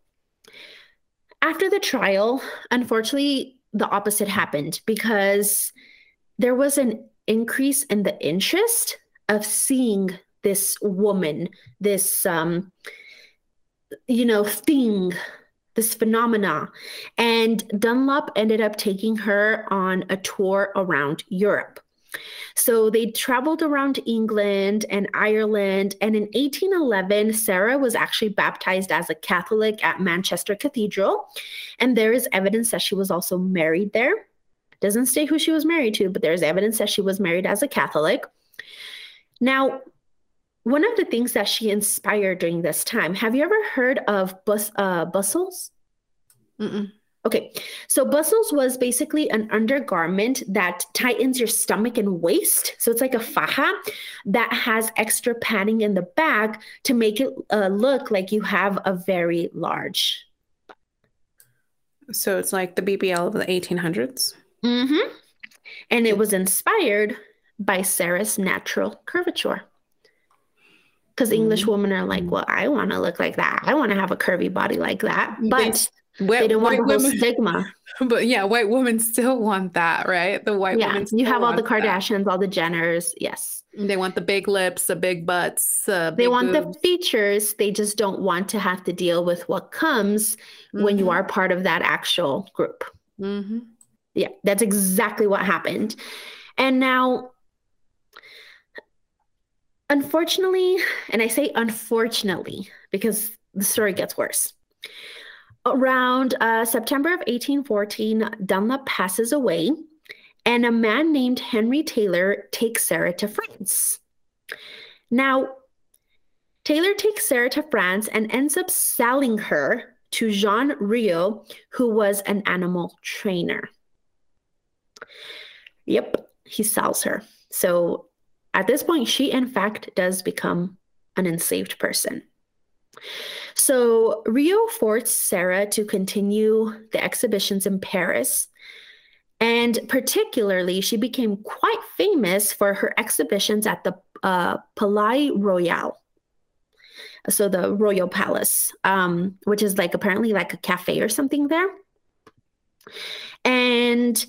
after the trial, unfortunately, the opposite happened because there was an increase in the interest of seeing this woman, this um, you know, thing, this phenomena. And Dunlop ended up taking her on a tour around Europe. So they traveled around England and Ireland. And in 1811, Sarah was actually baptized as a Catholic at Manchester Cathedral. And there is evidence that she was also married there. Doesn't say who she was married to, but there's evidence that she was married as a Catholic. Now, one of the things that she inspired during this time, have you ever heard of bus, uh, bustles? Mm-mm. Okay, so bustles was basically an undergarment that tightens your stomach and waist. So it's like a faja that has extra padding in the back to make it uh, look like you have a very large. So it's like the BBL of the 1800s? Mm-hmm. And it was inspired by Sarah's natural curvature because English mm-hmm. women are like, well, I want to look like that. I want to have a curvy body like that. But white, they don't want the whole women, stigma. But yeah, white women still want that, right? The white yeah, women. you have all the Kardashians, that. all the Jenners. Yes. They want the big lips, the big butts. Uh, big they want boobs. the features. They just don't want to have to deal with what comes mm-hmm. when you mm-hmm. are part of that actual group. Mm-hmm. Yeah, that's exactly what happened. And now Unfortunately, and I say unfortunately because the story gets worse. Around uh, September of 1814, Dunlop passes away, and a man named Henry Taylor takes Sarah to France. Now, Taylor takes Sarah to France and ends up selling her to Jean Rio, who was an animal trainer. Yep, he sells her. So at this point, she in fact does become an enslaved person. So Rio forced Sarah to continue the exhibitions in Paris. And particularly, she became quite famous for her exhibitions at the uh, Palais Royal. So the Royal Palace, um, which is like apparently like a cafe or something there. And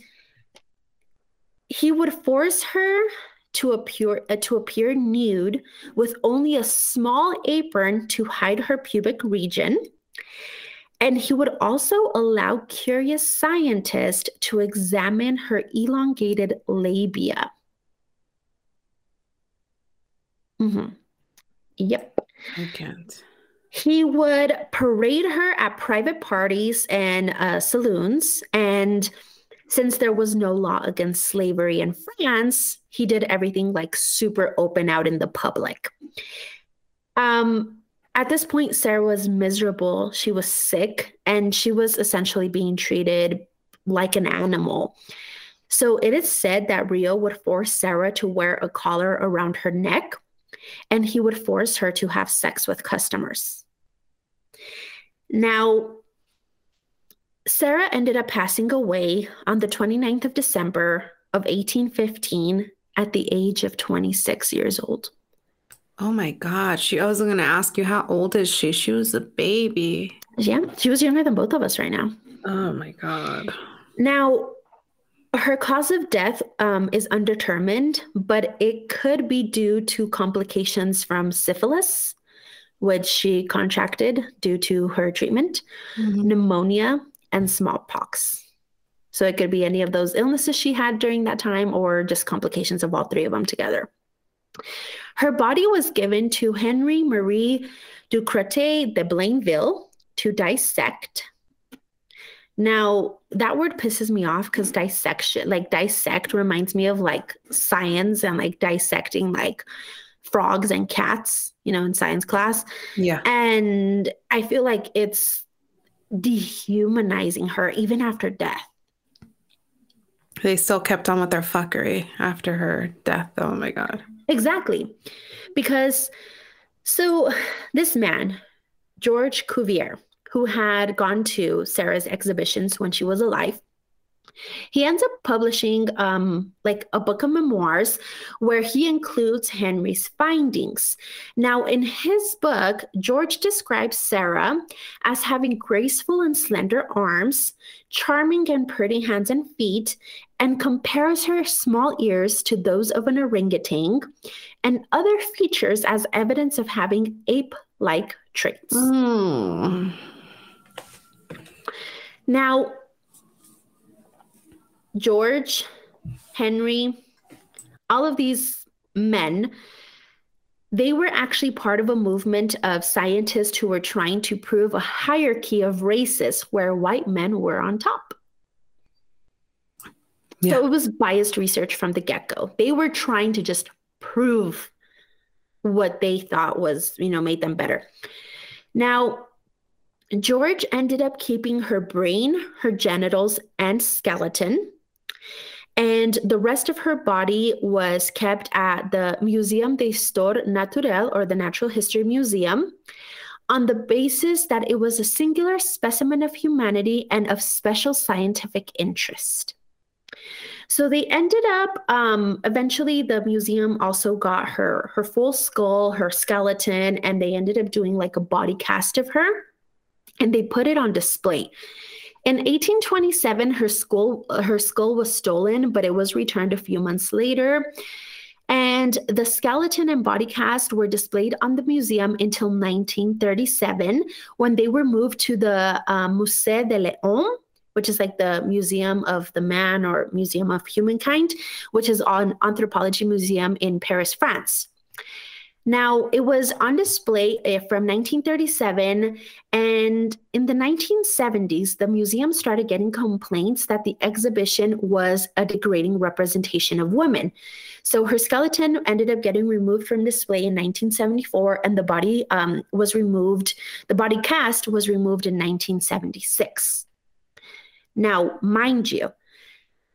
he would force her to appear uh, to appear nude with only a small apron to hide her pubic region. And he would also allow curious scientists to examine her elongated labia. Mm-hmm. Yep. I can't. He would parade her at private parties and uh, saloons and since there was no law against slavery in France, he did everything like super open out in the public. Um, at this point, Sarah was miserable. She was sick and she was essentially being treated like an animal. So it is said that Rio would force Sarah to wear a collar around her neck and he would force her to have sex with customers. Now, Sarah ended up passing away on the 29th of December of 1815 at the age of 26 years old. Oh my God. She I was gonna ask you how old is she? She was a baby. Yeah, she was younger than both of us right now. Oh my God. Now, her cause of death um, is undetermined, but it could be due to complications from syphilis, which she contracted due to her treatment, mm-hmm. pneumonia, and smallpox. So it could be any of those illnesses she had during that time or just complications of all three of them together. Her body was given to Henry Marie Ducrotay de Blainville to dissect. Now, that word pisses me off because dissection, like dissect, reminds me of like science and like dissecting like frogs and cats, you know, in science class. Yeah. And I feel like it's dehumanizing her even after death. They still kept on with their fuckery after her death. Oh my God. Exactly. Because so this man, George Cuvier, who had gone to Sarah's exhibitions when she was alive, he ends up publishing um, like a book of memoirs where he includes Henry's findings. Now, in his book, George describes Sarah as having graceful and slender arms, charming and pretty hands and feet, and compares her small ears to those of an orangutan and other features as evidence of having ape like traits. Mm. Now, George, Henry, all of these men, they were actually part of a movement of scientists who were trying to prove a hierarchy of races where white men were on top. Yeah. So it was biased research from the get go. They were trying to just prove what they thought was, you know, made them better. Now, George ended up keeping her brain, her genitals, and skeleton and the rest of her body was kept at the Museum d'Histoire Naturelle, or the Natural History Museum, on the basis that it was a singular specimen of humanity and of special scientific interest. So they ended up um, eventually the museum also got her her full skull, her skeleton, and they ended up doing like a body cast of her, and they put it on display. In 1827, her skull, her skull was stolen, but it was returned a few months later. And the skeleton and body cast were displayed on the museum until 1937 when they were moved to the uh, Musée de l'Homme, which is like the Museum of the Man or Museum of Humankind, which is an anthropology museum in Paris, France. Now, it was on display eh, from 1937, and in the 1970s, the museum started getting complaints that the exhibition was a degrading representation of women. So her skeleton ended up getting removed from display in 1974, and the body um, was removed, the body cast was removed in 1976. Now, mind you,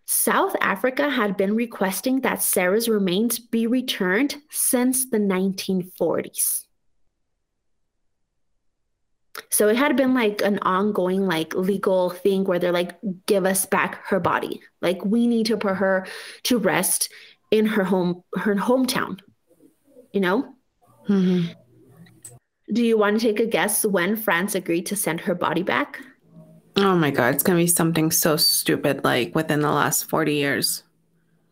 South Africa had been requesting that Sarah's remains be returned since the 1940s. So it had been like an ongoing like legal thing where they're like give us back her body. Like we need to put her to rest in her home her hometown. You know? Mm-hmm. Do you want to take a guess when France agreed to send her body back? Oh my God, it's going to be something so stupid like within the last 40 years.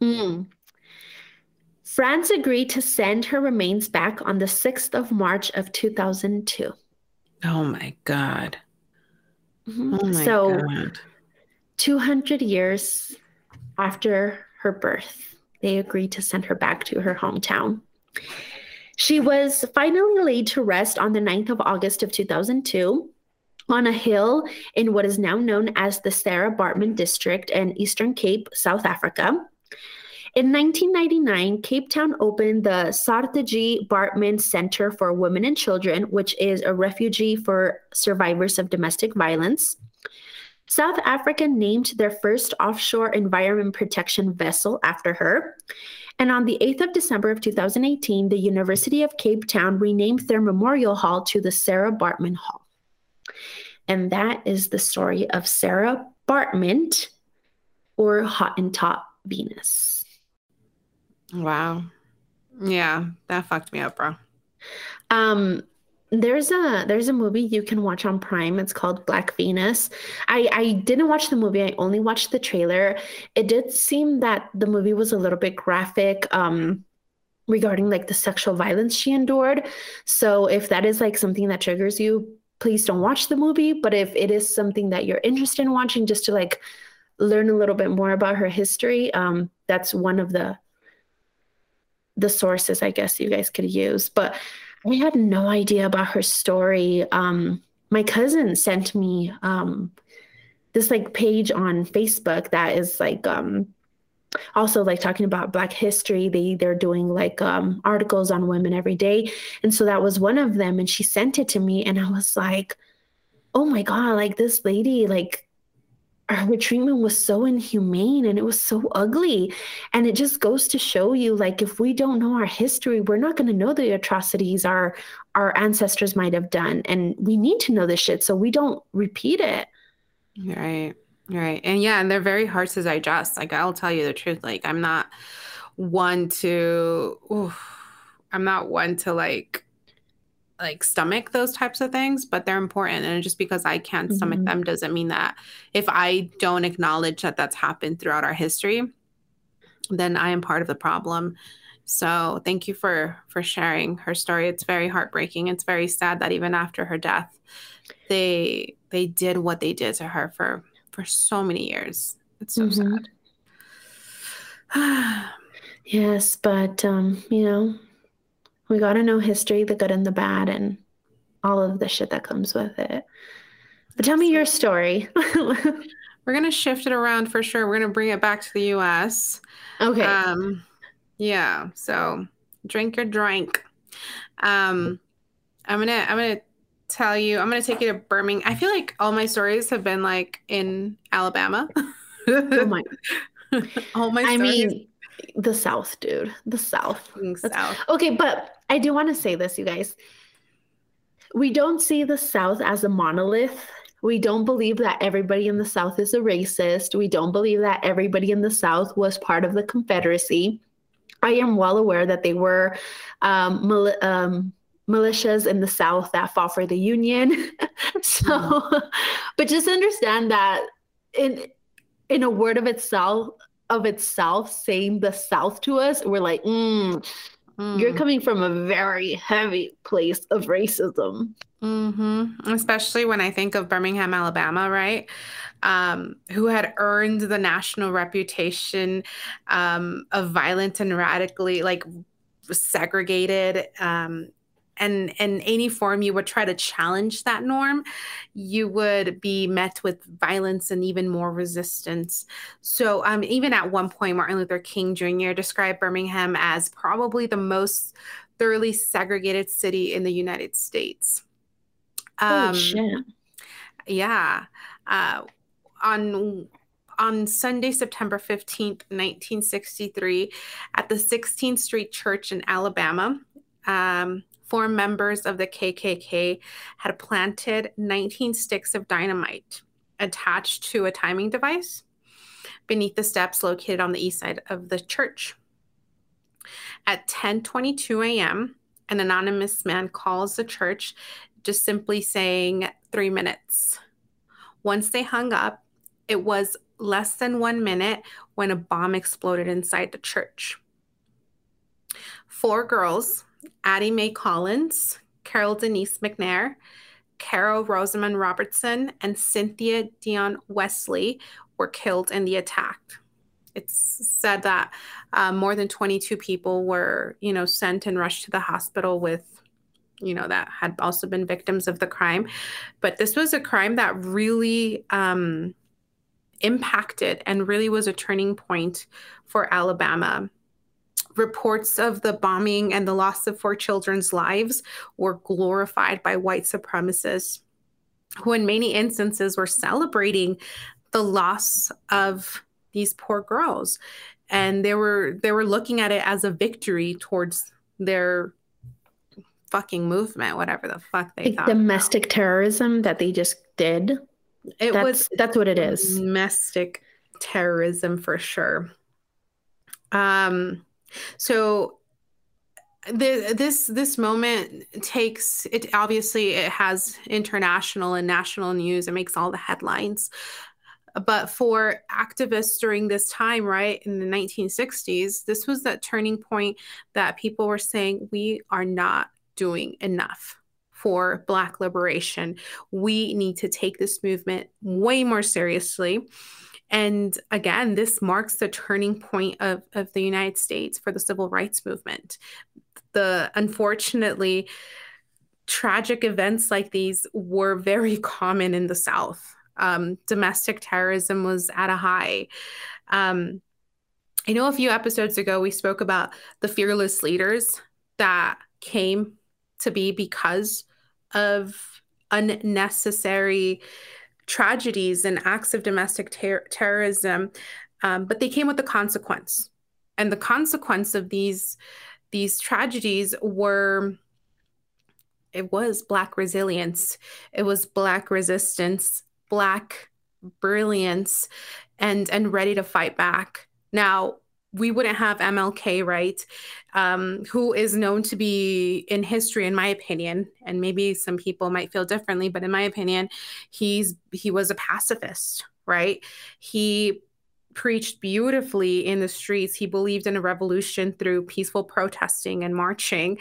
Mm. France agreed to send her remains back on the 6th of March of 2002. Oh my God. Mm-hmm. Oh my so, God. 200 years after her birth, they agreed to send her back to her hometown. She was finally laid to rest on the 9th of August of 2002 on a hill in what is now known as the Sarah Baartman District in Eastern Cape, South Africa. In 1999, Cape Town opened the Saartjie Baartman Center for Women and Children, which is a refugee for survivors of domestic violence. South Africa named their first offshore environment protection vessel after her. And on the 8th of December of 2018, the University of Cape Town renamed their memorial hall to the Sarah Baartman Hall. And that is the story of Sarah Baartman or Hottentot Venus. Wow. Yeah, that fucked me up, bro. Um, there's a there's a movie you can watch on Prime. It's called Black Venus. I I didn't watch the movie. I only watched the trailer. It did seem that the movie was a little bit graphic um regarding like the sexual violence she endured. So if that is like something that triggers you, please don't watch the movie, but if it is something that you're interested in watching just to like learn a little bit more about her history, um that's one of the the sources I guess you guys could use. But I had no idea about her story. Um, my cousin sent me um, this like page on Facebook that is like um, also like talking about Black history. They they're doing like um, articles on women every day, and so that was one of them. And she sent it to me, and I was like, "Oh my god!" Like this lady, like her treatment was so inhumane and it was so ugly. And it just goes to show you like if we don't know our history, we're not going to know the atrocities our our ancestors might have done. And we need to know this shit so we don't repeat it. Right. Right. And yeah, and they're very hard to digest. Like I'll tell you the truth. Like I'm not one to oof, I'm not one to like like stomach those types of things, but they're important. And just because I can't mm-hmm. stomach them doesn't mean that if I don't acknowledge that that's happened throughout our history, then I am part of the problem. So thank you for for sharing her story. It's very heartbreaking. It's very sad that even after her death, they they did what they did to her for for so many years. It's so mm-hmm. sad. yes, but um, you know, we got to know history, the good and the bad, and all of the shit that comes with it. But tell me your story. We're going to shift it around for sure. We're going to bring it back to the US. Okay. Um, yeah. So drink your drink. Um, I'm going to, I'm going to tell you, I'm going to take you to Birmingham. I feel like all my stories have been like in Alabama. oh my. all my stories. I mean, the South, dude. The South. South. Okay, but I do want to say this, you guys. We don't see the South as a monolith. We don't believe that everybody in the South is a racist. We don't believe that everybody in the South was part of the Confederacy. I am well aware that they were um, mil- um, militias in the South that fought for the Union. so, mm-hmm. but just understand that in in a word of itself, of itself saying the South to us, we're like, mm, mm. you're coming from a very heavy place of racism. Mm-hmm. Especially when I think of Birmingham, Alabama, right? Um, who had earned the national reputation um, of violent and radically like segregated um, and in any form you would try to challenge that norm, you would be met with violence and even more resistance. So, um, even at one point, Martin Luther King Jr. described Birmingham as probably the most thoroughly segregated city in the United States. Um, oh shit! Yeah. Uh, on on Sunday, September 15th, 1963, at the 16th Street Church in Alabama. Um, four members of the KKK had planted 19 sticks of dynamite attached to a timing device beneath the steps located on the east side of the church. At 10:22 a.m., an anonymous man calls the church just simply saying 3 minutes. Once they hung up, it was less than 1 minute when a bomb exploded inside the church. Four girls Addie Mae Collins, Carol Denise McNair, Carole Rosamond Robertson, and Cynthia Dionne Wesley were killed in the attack. It's said that uh, more than 22 people were, you know, sent and rushed to the hospital with, you know, that had also been victims of the crime. But this was a crime that really um, impacted and really was a turning point for Alabama reports of the bombing and the loss of four children's lives were glorified by white supremacists who in many instances were celebrating the loss of these poor girls and they were they were looking at it as a victory towards their fucking movement, whatever the fuck they like domestic about. terrorism that they just did. It that's, was that's what it is. Domestic terrorism for sure. Um, so the, this this moment takes it obviously it has international and national news. It makes all the headlines. But for activists during this time right in the 1960s this was that turning point that people were saying we are not doing enough for black liberation we need to take this movement way more seriously and again, this marks the turning point of, of the United States for the civil rights movement. The unfortunately, tragic events like these were very common in the South. Um, domestic terrorism was at a high. Um, I know a few episodes ago we spoke about the fearless leaders that came to be because of unnecessary tragedies and acts of domestic ter- terrorism, um, but they came with a consequence. And the consequence of these these tragedies were it was black resilience, it was black resistance, black brilliance, and and ready to fight back. Now, we wouldn't have MLK, right? Um, who is known to be in history, in my opinion, and maybe some people might feel differently, but in my opinion, he's he was a pacifist, right? He preached beautifully in the streets. He believed in a revolution through peaceful protesting and marching,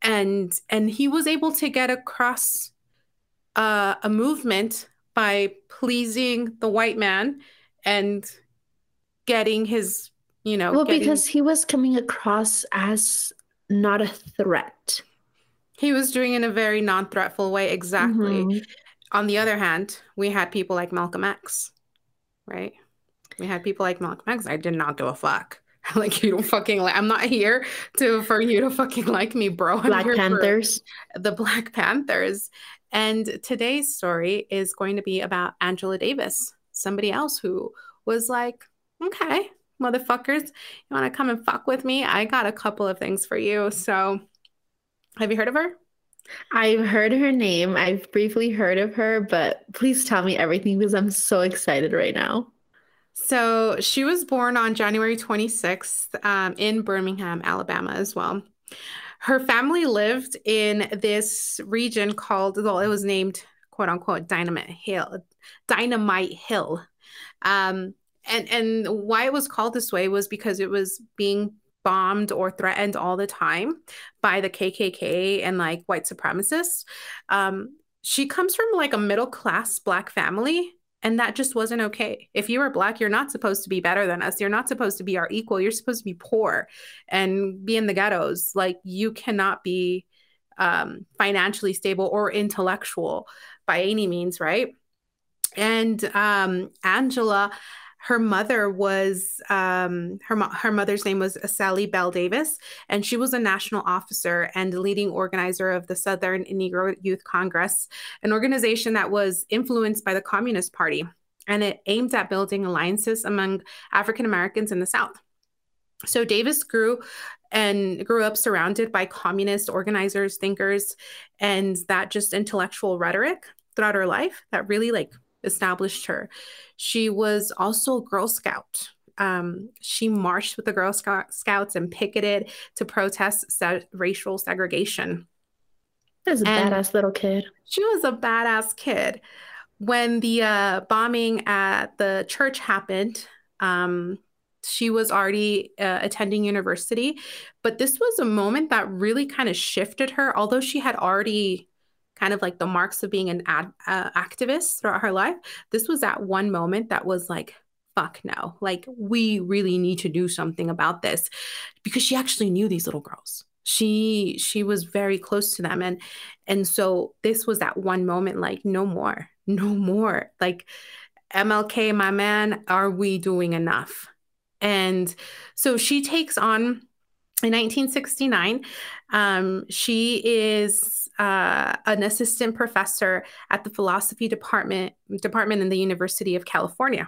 and and he was able to get across uh, a movement by pleasing the white man and getting his you know well getting... because he was coming across as not a threat. He was doing in a very non-threatful way exactly. Mm-hmm. on the other hand we had people like malcolm x right? We had people like malcolm x. I did not give a fuck. Like you don't fucking like i'm not here to for you to fucking like me bro. I'm black panthers? the black panthers. And today's story is going to be about angela davis somebody else who was like okay motherfuckers, you want to come and fuck with me? I got a couple of things for you. So, have you heard of her? I've heard her name. I've briefly heard of her, but please tell me everything because I'm so excited right now. So, she was born on January 26th um, in Birmingham, Alabama, as well. Her family lived in this region called, well, it was named quote unquote Dynamite Hill. Dynamite Hill. Um, and and why it was called this way was because it was being bombed or threatened all the time by the KKK and like white supremacists. Um, she comes from like a middle class black family, and that just wasn't okay. If you were black, you're not supposed to be better than us. You're not supposed to be our equal. You're supposed to be poor and be in the ghettos. Like you cannot be um, financially stable or intellectual by any means, right? And um, Angela her mother was um, her her mother's name was Sallye Bell Davis, and she was a national officer and leading organizer of the Southern Negro Youth Congress, an organization that was influenced by the Communist Party, and it aimed at building alliances among African Americans in the South. So Davis grew and grew up surrounded by communist organizers, thinkers, and that just intellectual rhetoric throughout her life that really like established her. She was also a Girl Scout. Um, she marched with the Girl Scouts and picketed to protest se- racial segregation. She was a and badass little kid. She was a badass kid. When the uh, bombing at the church happened, um, she was already uh, attending university, but this was a moment that really kind of shifted her. Although she had already kind of like the marks of being an ad, uh, activist throughout her life. This was that one moment that was like, fuck no, like we really need to do something about this because she actually knew these little girls. She she was very close to them and and so this was that one moment like no more, no more. Like MLK, my man, are we doing enough? And so she takes on in 1969, um, she is uh, an assistant professor at the philosophy department department in the University of California.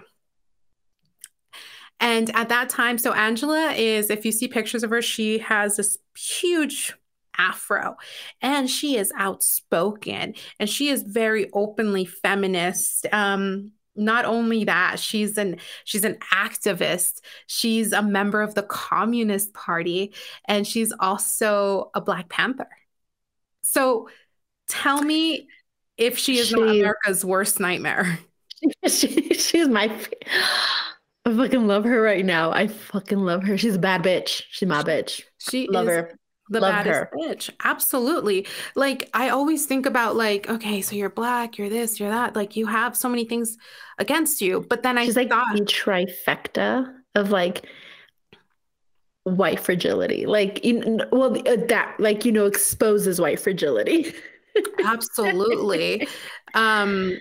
And at that time, so Angela is, if you see pictures of her, she has this huge afro and she is outspoken and she is very openly feminist um not only that she's an she's an activist she's a member of the communist party and she's also a black panther so tell me if she is she, america's worst nightmare she, she's my I fucking love her right now. I fucking love her. She's a bad bitch. She's my bitch. She love her. The love baddest her. bitch. Absolutely. Like I always think about like, okay, so you're black, you're this, you're that. Like you have so many things against you. But then She's I like thought, the trifecta of like white fragility. Like well uh, that like you know exposes white fragility. Absolutely. um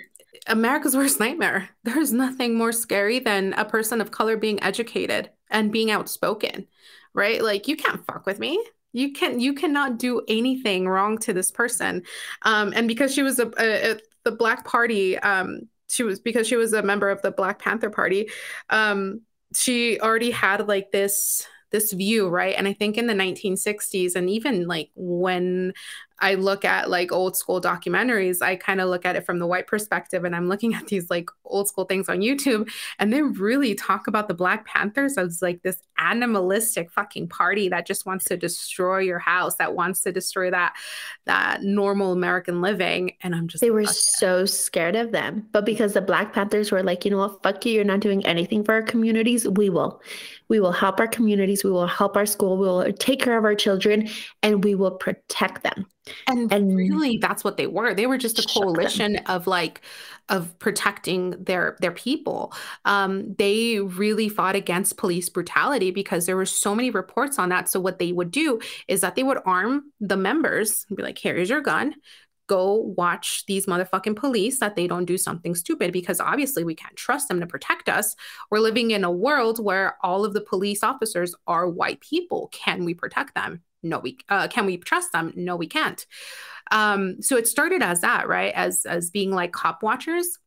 America's worst nightmare. There's nothing more scary than a person of color being educated and being outspoken, right? Like you can't fuck with me. You can you cannot do anything wrong to this person. Um, and because she was a, a, a the Black Party, um, she was because she was a member of the Black Panther Party. Um, she already had like this this view, right? And I think in the 1960s, and even like when I look at like old school documentaries, I kind of look at it from the white perspective and I'm looking at these like old school things on YouTube and they really talk about the Black Panthers as like this animalistic fucking party that just wants to destroy your house, that wants to destroy that that normal American living and I'm just They were so scared of them. But because the Black Panthers were like, "You know what? Fuck you. You're not doing anything for our communities. We will. We will help our communities. We will help our school. We will take care of our children and we will protect them." And, and really that's what they were. They were just a coalition of like of protecting their their people. Um, they really fought against police brutality because there were so many reports on that. So what they would do is that they would arm the members and be like, here's your gun. Go watch these motherfucking police that they don't do something stupid because obviously we can't trust them to protect us. We're living in a world where all of the police officers are white people. Can we protect them? No we uh, can we trust them? No we can't. Um, so it started as that right? As as being like cop watchers.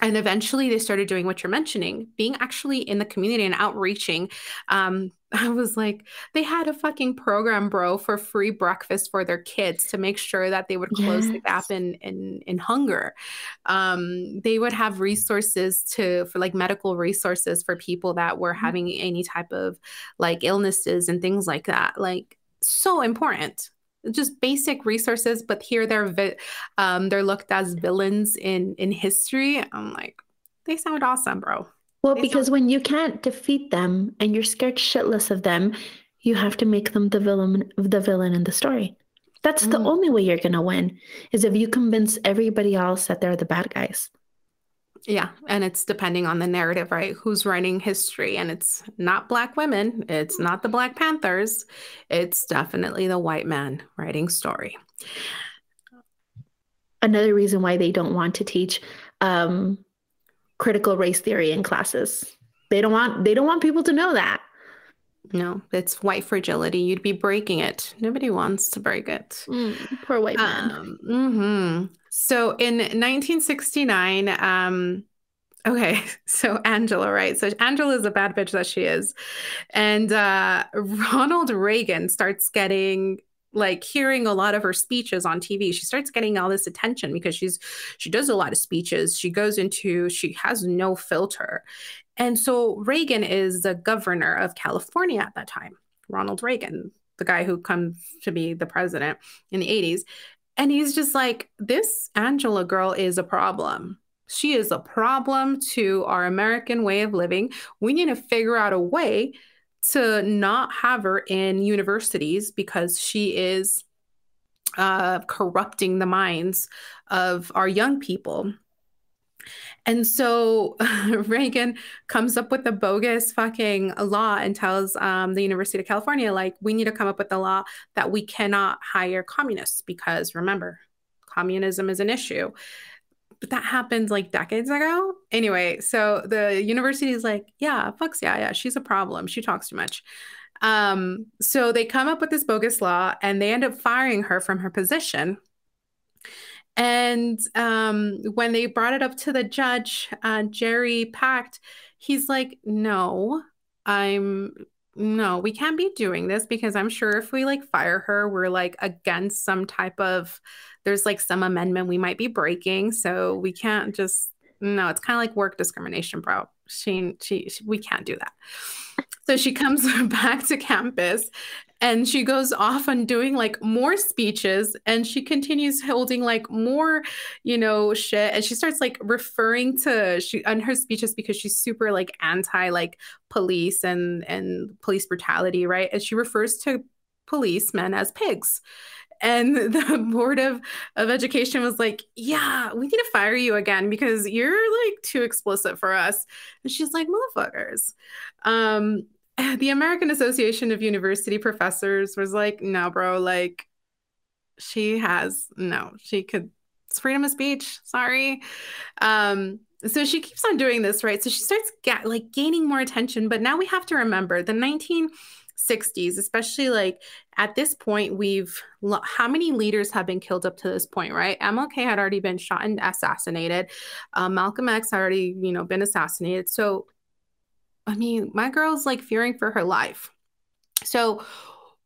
And eventually they started doing what you're mentioning being actually in the community and outreaching. Um, i was like they had a fucking program bro for free breakfast for their kids to make sure that they would close yes. the gap in in, in hunger. Um, they would have resources to for like medical resources for people that were mm-hmm. having any type of like illnesses and things like that. Like so important. Just basic resources but here they're vi- um, they're looked as villains in in history. I'm like they sound awesome bro. Well they because sound- when you can't defeat them and you're scared shitless of them you have to make them the villain the villain in the story. That's mm. the only way you're going to win is if you convince everybody else that they're the bad guys yeah. And it's depending on the narrative, right? Who's writing history. And it's not Black women, it's not the Black Panthers, it's definitely the white man writing story. Another reason why they don't want to teach um, critical race theory in classes. They don't want they don't want people to know that. No, it's white fragility. You'd be breaking it. Nobody wants to break it. Mm, poor white man. Um, mm-hmm. So in 1969, um, okay, so Angela, right? So Angela is a bad bitch that she is. And uh, Ronald Reagan starts getting like hearing a lot of her speeches on TV. She starts getting all this attention because she's she does a lot of speeches. She goes into she has no filter. And so Reagan is the governor of California at that time. Ronald Reagan, the guy who comes to be the president in the 80s. And he's just like, this Angela girl is a problem. She is a problem to our American way of living. We need to figure out a way to not have her in universities because she is uh, corrupting the minds of our young people. And so Reagan comes up with a bogus fucking law and tells um, the University of California, like, we need to come up with a law that we cannot hire communists because remember, communism is an issue. But that happened like decades ago. Anyway, so the university is like, yeah, fucks yeah, yeah, she's a problem. She talks too much. Um, so they come up with this bogus law and they end up firing her from her position and um, when they brought it up to the judge, uh, Jerry Pacht, he's like, no, I'm no, we can't be doing this because I'm sure if we like fire her, we're like against some type of there's like some amendment we might be breaking. So we can't just no, it's kind of like work discrimination, bro. She, she, she we can't do that. So she comes back to campus and she goes off on doing like more speeches and she continues holding like more you know shit and she starts like referring to she on her speeches because she's super like anti like police and and police brutality right and she refers to policemen as pigs and the board of, of education was like yeah we need to fire you again because you're like too explicit for us and she's like motherfuckers um the American Association of University Professors was like, no, bro, like she has no, she could it's freedom of speech. Sorry. Um, so she keeps on doing this, right? So she starts get, like gaining more attention, but now we have to remember the 1960s, especially like at this point, we've how many leaders have been killed up to this point, right? MLK had already been shot and assassinated. Um, Malcolm X had already, you know, been assassinated. So I mean, my girl's like fearing for her life. So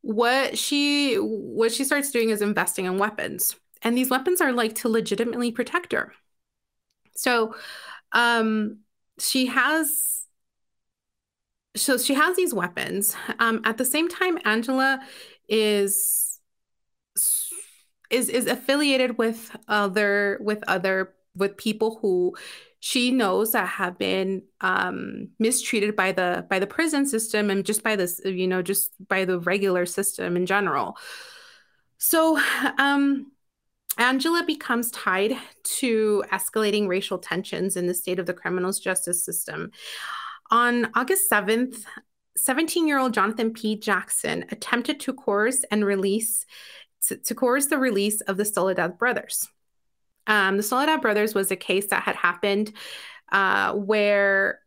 what she what she starts doing is investing in weapons. And these weapons are like to legitimately protect her. So um she has so she has these weapons. Um at the same time Angela is is is affiliated with other with other with people who she knows that have been um, mistreated by the by the prison system and just by this you know just by the regular system in general so um, angela becomes tied to escalating racial tensions in the state of the criminal's justice system on august 7th 17 year old jonathan p. Jackson attempted to coerce and release to, to coerce the release of the soledad brothers. Um, the Soledad Brothers was a case that had happened uh, where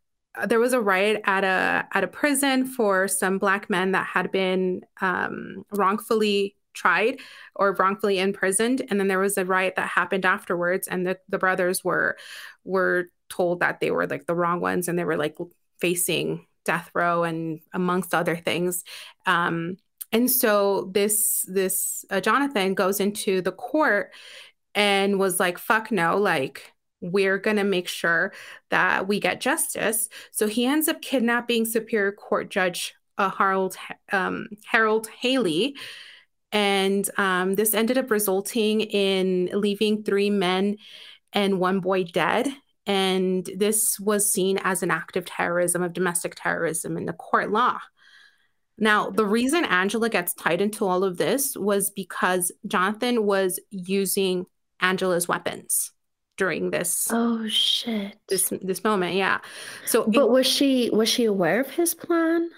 there was a riot at a at a prison for some black men that had been um, wrongfully tried or wrongfully imprisoned, and then there was a riot that happened afterwards, and the, the brothers were were told that they were like the wrong ones, and they were like facing death row and amongst other things. Um, and so this this uh, Jonathan goes into the court and was like, fuck no, like, we're going to make sure that we get justice. So he ends up kidnapping Superior Court Judge uh, Harold, um, Harold Haley. And um, this ended up resulting in leaving three men and one boy dead. And this was seen as an act of terrorism, of domestic terrorism in the court law. Now, the reason Angela gets tied into all of this was because Jonathan was using Angela's weapons during this oh shit this this moment yeah so but it, was she was she aware of his plan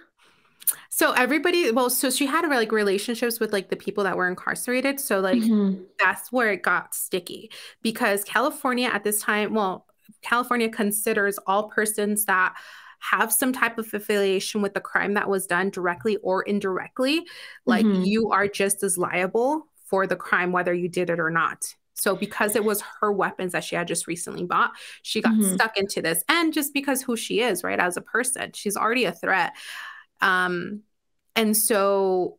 so everybody well so she had like relationships with like the people that were incarcerated so like mm-hmm. that's where it got sticky because california at this time well california considers all persons that have some type of affiliation with the crime that was done directly or indirectly like mm-hmm. you are just as liable for the crime whether you did it or not so because it was her weapons that she had just recently bought, she got mm-hmm. stuck into this. And just because who she is, right, as a person, she's already a threat. Um, and so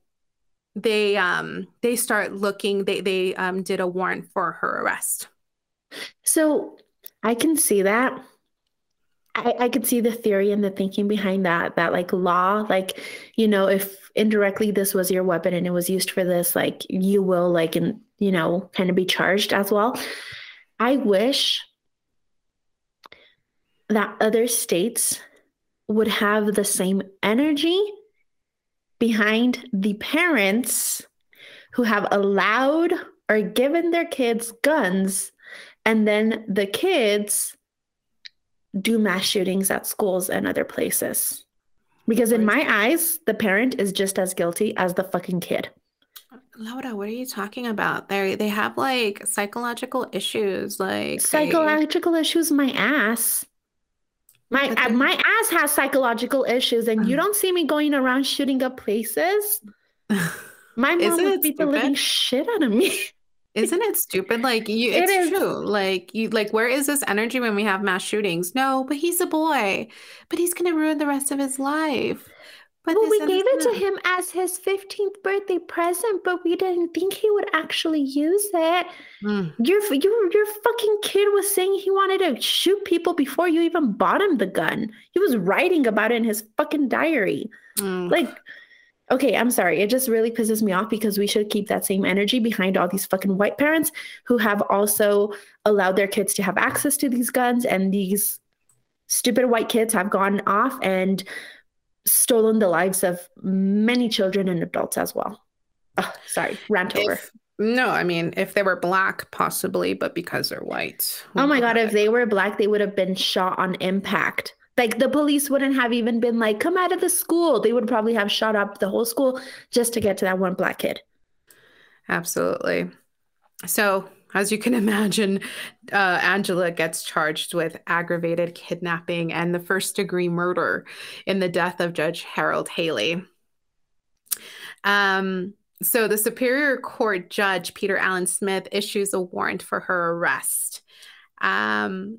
they um they start looking, they they um did a warrant for her arrest. So I can see that. I, I could see the theory and the thinking behind that, that like law, like, you know, if indirectly this was your weapon and it was used for this, like you will like and you know, kind of be charged as well. I wish that other states would have the same energy behind the parents who have allowed or given their kids guns and then the kids do mass shootings at schools and other places. Because in my eyes, the parent is just as guilty as the fucking kid. Laura, what are you talking about? They they have like psychological issues, like psychological they... issues. My ass, my uh, then... my ass has psychological issues, and you um. don't see me going around shooting up places. My mom would beat the living shit out of me. Isn't it stupid? Like you, it's it true. Like you, like where is this energy when we have mass shootings? No, but he's a boy, but he's gonna ruin the rest of his life But well, we gave it to him as his 15th birthday present, but we didn't think he would actually use it. Mm. Your, your, your fucking kid was saying he wanted to shoot people before you even bought him the gun. He was writing about it in his fucking diary. Mm. Like, okay, I'm sorry. It just really pisses me off because we should keep that same energy behind all these fucking white parents who have also allowed their kids to have access to these guns and these stupid white kids have gone off and stolen the lives of many children and adults as well. Oh, sorry, rant if, over. No, I mean, if they were black, possibly, but because they're white. Oh my God, if they were black, they would have been shot on impact. Like the police wouldn't have even been like, come out of the school. They would probably have shot up the whole school just to get to that one black kid. Absolutely. So as you can imagine, uh, Angela gets charged with aggravated kidnapping and the first degree murder in the death of Judge Harold Haley. Um, so the Superior Court Judge, Peter Allen Smith, issues a warrant for her arrest. Um,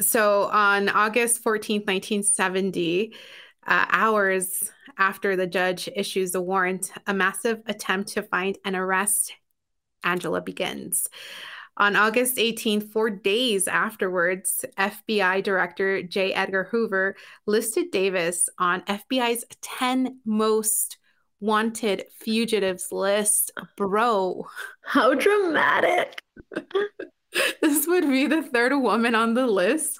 so on August 14th, 1970, uh, hours after the judge issues the warrant, a massive attempt to find and arrest Angela begins. On August 18th, four days afterwards, FBI Director J. Edgar Hoover listed Davis on FBI's 10 most wanted fugitives list. Bro. How dramatic. this would be the third woman on the list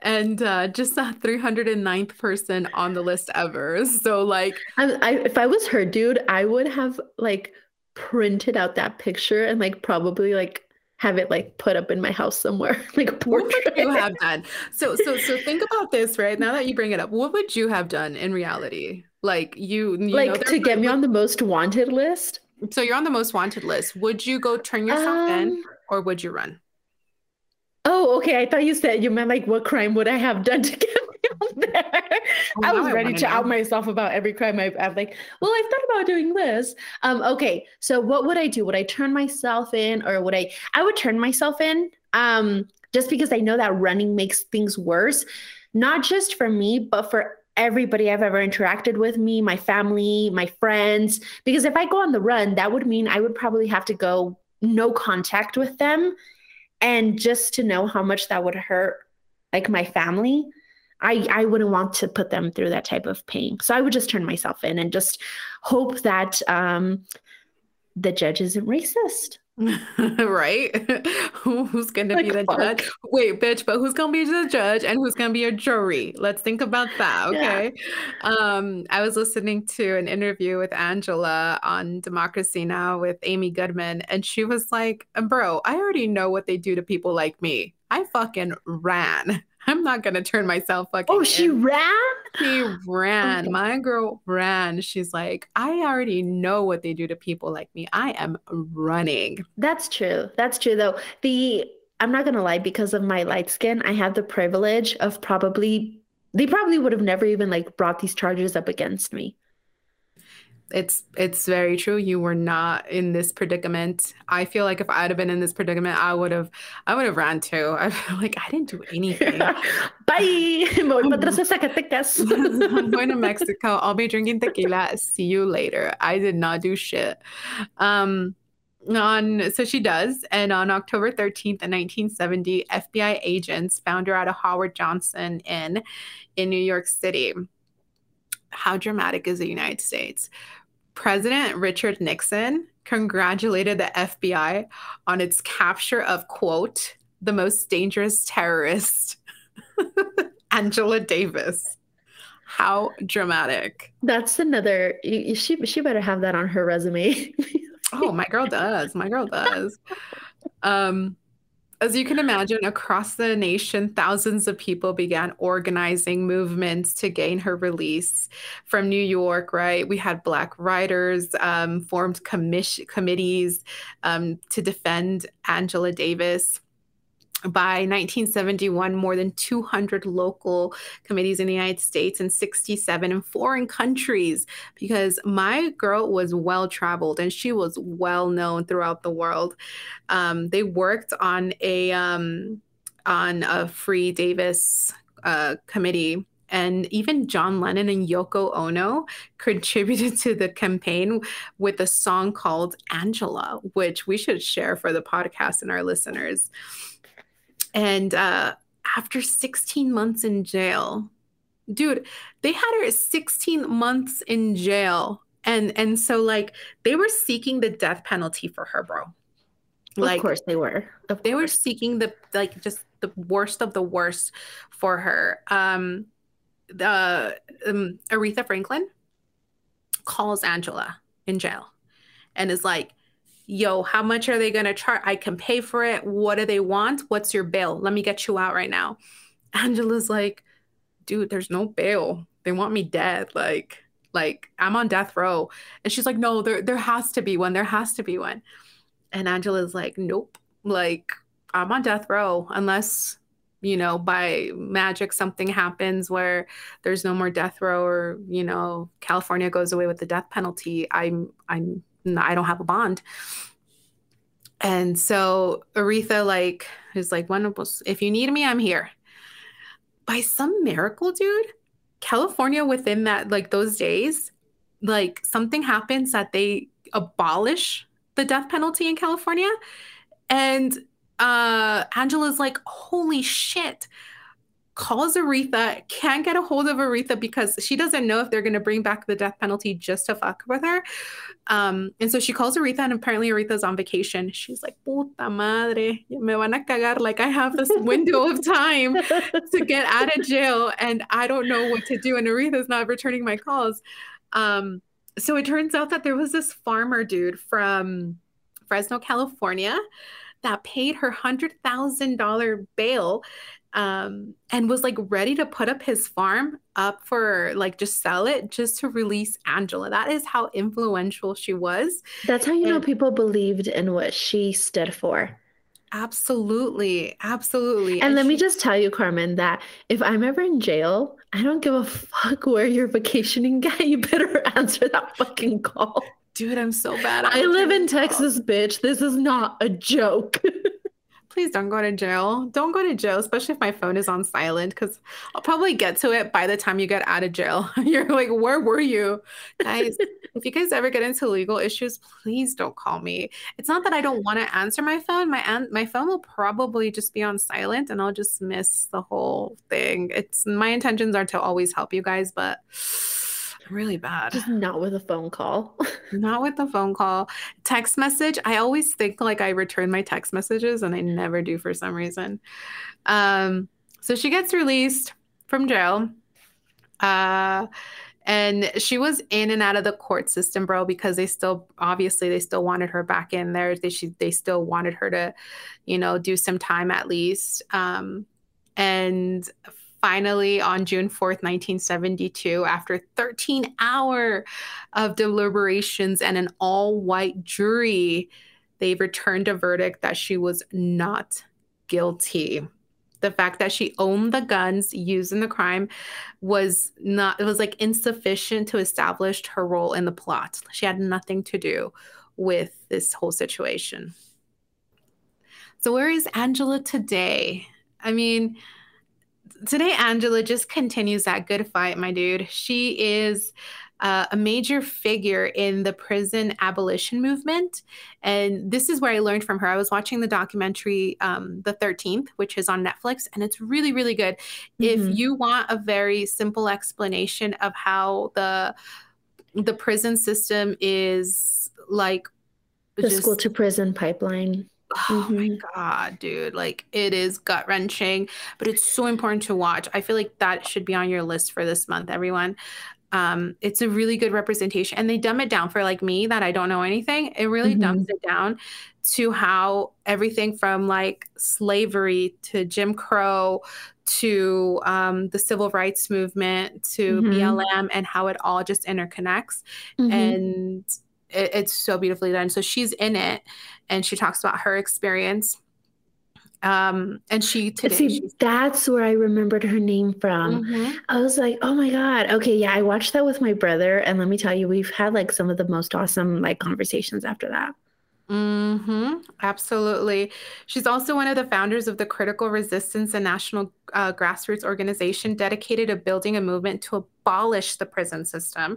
and uh, just the 309th person on the list ever. So, like, I, I, if I was her, dude, I would have like printed out that picture and like probably like have it like put up in my house somewhere like portrait. what would you have done? So so so think about this right? Now that you bring it up what would you have done in reality? Like you, you like know, to get me on the most wanted list? So you're on the most wanted list. Would you go turn yourself um, in or would you run oh okay i thought you said you meant like what crime would i have done to get me on there. Oh, I was I ready to know. out myself about every crime I've, I've like, well, I've thought about doing this. Um, okay, so what would I do? Would I turn myself in or would I I would turn myself in? Um, just because I know that running makes things worse, not just for me, but for everybody I've ever interacted with me, my family, my friends. Because if I go on the run, that would mean I would probably have to go no contact with them. And just to know how much that would hurt like my family I, I wouldn't want to put them through that type of pain. So I would just turn myself in and just hope that um, the judge isn't racist. right? who's going to like, be the fuck. judge? Wait, bitch, but who's going to be the judge and who's going to be a jury? Let's think about that, okay? Yeah. Um, I was listening to an interview with Angela on Democracy Now with Amy Goodman, and she was like, Bro, I already know what they do to people like me. I fucking ran. I'm not gonna turn myself fucking. Oh, she in. ran. She ran. Okay. My girl ran. She's like, I already know what they do to people like me. I am running. That's true. That's true though. The I'm not gonna lie, because of my light skin, I have the privilege of probably they probably would have never even like brought these charges up against me it's it's very true. You were not in this predicament. I feel like if i'd have been in this predicament i would have i would have ran too. I feel like i didn't do anything. Bye. I'm going to mexico. I'll be drinking tequila. See you later. I did not do shit. Um on so she does. And on october 13th in 1970 fbi agents found her at a howard johnson inn in new york city. How dramatic is the united states President Richard Nixon congratulated the FBI on its capture of, quote, the most dangerous terrorist, Angela Davis. How dramatic. That's another, she, she better have that on her resume. oh, my girl does. My girl does. Um, as you can imagine, across the nation, thousands of people began organizing movements to gain her release. From New York, right, we had Black writers um, formed committees um, to defend Angela Davis by 1971, more than 200 local committees in the United States and 67 in foreign countries because my girl was well traveled and she was well known throughout the world. Um, they worked on a um, on a Free Davis uh, committee and even John Lennon and Yoko Ono contributed to the campaign with a song called Angela, which we should share for the podcast and our listeners. And uh, after 16 months in jail, dude, they had her 16 months in jail. And and so like they were seeking the death penalty for her, bro. Like, of course they were. Of they course. were seeking the like just the worst of the worst for her. Um, the um, Aretha Franklin calls Angela in jail and is like, "Yo, how much are they gonna charge? I can pay for it. What do they want? What's your bill? Let me get you out right now." Angela's like, "Dude, there's no bail. They want me dead. Like." Like I'm on death row. And she's like, no, there there has to be one. There has to be one. And Angela's like, nope. Like I'm on death row unless you know by magic something happens where there's no more death row or you know California goes away with the death penalty. I'm I'm I don't have a bond. And so Aretha like is like, when if you need me, I'm here. By some miracle, dude, California within that like those days, like something happens that they abolish the death penalty in California. And uh, Angela's like, holy shit. Calls Aretha, can't get a hold of Aretha because she doesn't know if they're going to bring back the death penalty just to fuck with her. Um, and so she calls Aretha, and apparently Aretha's on vacation. She's like, puta madre, me van a cagar. Like, I have this window of time to get out of jail, and I don't know what to do. And Aretha's not returning my calls. Um, so it turns out that there was this farmer dude from Fresno, California, that paid her $100,000 bail um, and was like ready to put up his farm up for like just sell it just to release Angela. That is how influential she was. That's how you and- know people believed in what she stood for. Absolutely. Absolutely. And, and let she- me just tell you, Carmen, that if I'm ever in jail, I don't give a fuck where you're vacationing guy. You better answer that fucking call. Dude, I'm so bad. I live in Texas, bitch. This is not a joke. Please don't go to jail. Don't go to jail, especially if my phone is on silent, because I'll probably get to it by the time you get out of jail. You're like, where were you? Guys, if you guys ever get into legal issues, please don't call me. It's not that I don't want to answer my phone. My an- my phone will probably just be on silent and I'll just miss the whole thing. It's my intentions are to always help you guys, but really bad. Just not with a phone call. not with a phone call. Text message. I always think like I return my text messages and I never do for some reason. Um, so she gets released from jail. Uh, and she was in and out of the court system, bro, because they still obviously they still wanted her back in there. They she, they still wanted her to, you know, do some time at least. Um, and finally on June 4th, 1972, after 13 hour of deliberations and an all-white jury, they returned a verdict that she was not guilty. The fact that she owned the guns used in the crime was not it was like insufficient to establish her role in the plot. She had nothing to do with this whole situation. So where is Angela today? I mean, today Angela just continues that good fight, my dude. She is uh, a major figure in the prison abolition movement. And this is where I learned from her. I was watching the documentary, um, The 13th, which is on Netflix, and it's really, really good. Mm-hmm. If you want a very simple explanation of how the the prison system is like the just, school to prison pipeline Oh mm-hmm. my god, dude! Like it is gut wrenching, but it's so important to watch. I feel like that should be on your list for this month, everyone. Um, it's a really good representation, and they dumb it down for like me that I don't know anything. It really mm-hmm. dumbs it down to how everything from like slavery to Jim Crow to um, the civil rights movement to mm-hmm. BLM and how it all just interconnects mm-hmm. and it, it's so beautifully done. So she's in it, and she talks about her experience. Um, and she today, see that's where I remembered her name from. Mm-hmm. I was like, oh my god, okay, yeah. I watched that with my brother, and let me tell you, we've had like some of the most awesome like conversations after that. Mm-hmm. Absolutely. She's also one of the founders of the Critical Resistance and National uh, Grassroots Organization dedicated to building a movement to abolish the prison system.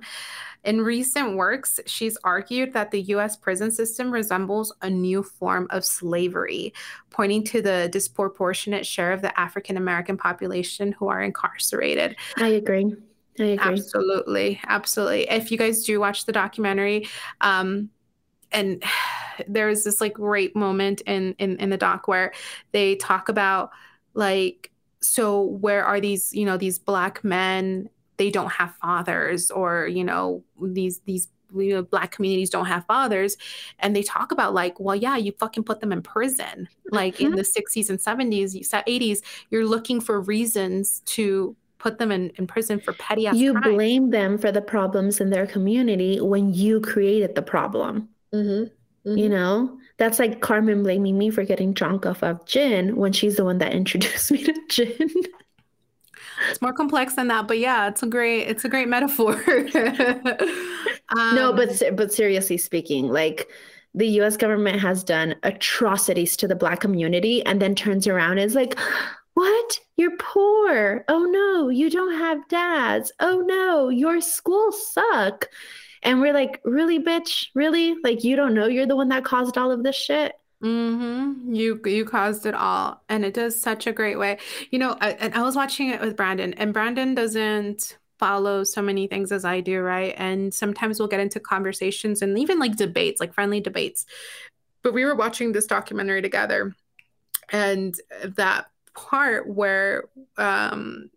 In recent works, she's argued that the US prison system resembles a new form of slavery, pointing to the disproportionate share of the African American population who are incarcerated. I agree. I agree. Absolutely. Absolutely. If you guys do watch the documentary, um, and there's this like great moment in, in in the doc where they talk about like so where are these you know these black men they don't have fathers or you know these these you know, black communities don't have fathers and they talk about like well yeah you fucking put them in prison like mm-hmm. in the 60s and 70s 80s you're looking for reasons to put them in, in prison for petty you crime. blame them for the problems in their community when you created the problem mm-hmm. Mm-hmm. You know, that's like Carmen blaming me for getting drunk off of gin when she's the one that introduced me to gin. It's more complex than that, but yeah, it's a great it's a great metaphor. um, no, but but seriously speaking, like the U.S. government has done atrocities to the Black community, and then turns around and is like, "What? You're poor? Oh no, you don't have dads. Oh no, your schools suck." And we're like, really, bitch? Really? Like, you don't know you're the one that caused all of this shit? Mm-hmm. You you caused it all, and it does such a great way. You know, I, and I was watching it with Brandon, and Brandon doesn't follow so many things as I do, right? And sometimes we'll get into conversations and even like debates, like friendly debates. But we were watching this documentary together, and that part where um,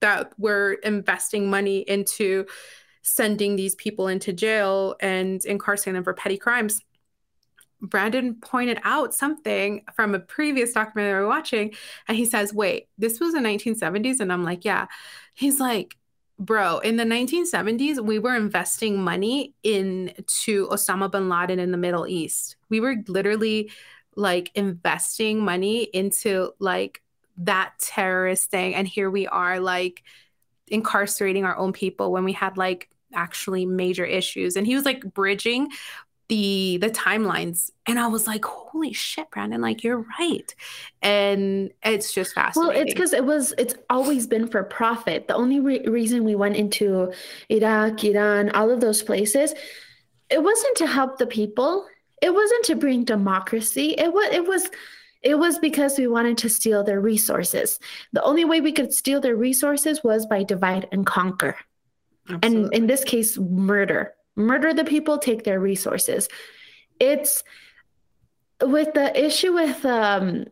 that we're investing money into sending these people into jail and incarcerating them for petty crimes. Brandon pointed out something from a previous documentary we were watching, and he says, Wait, this was the 1970s? And I'm like, Yeah. He's like, Bro, in the 1970s, we were investing money into Osama bin Laden in the Middle East. We were literally like investing money into like that terrorist thing. And here we are, like, incarcerating our own people when we had like actually major issues and he was like bridging the the timelines and i was like holy shit brandon like you're right and it's just fascinating well it's because it was it's always been for profit the only re- reason we went into iraq iran all of those places it wasn't to help the people it wasn't to bring democracy it was it was it was because we wanted to steal their resources. The only way we could steal their resources was by divide and conquer. Absolutely. And in this case, murder. Murder the people, take their resources. It's with the issue with um,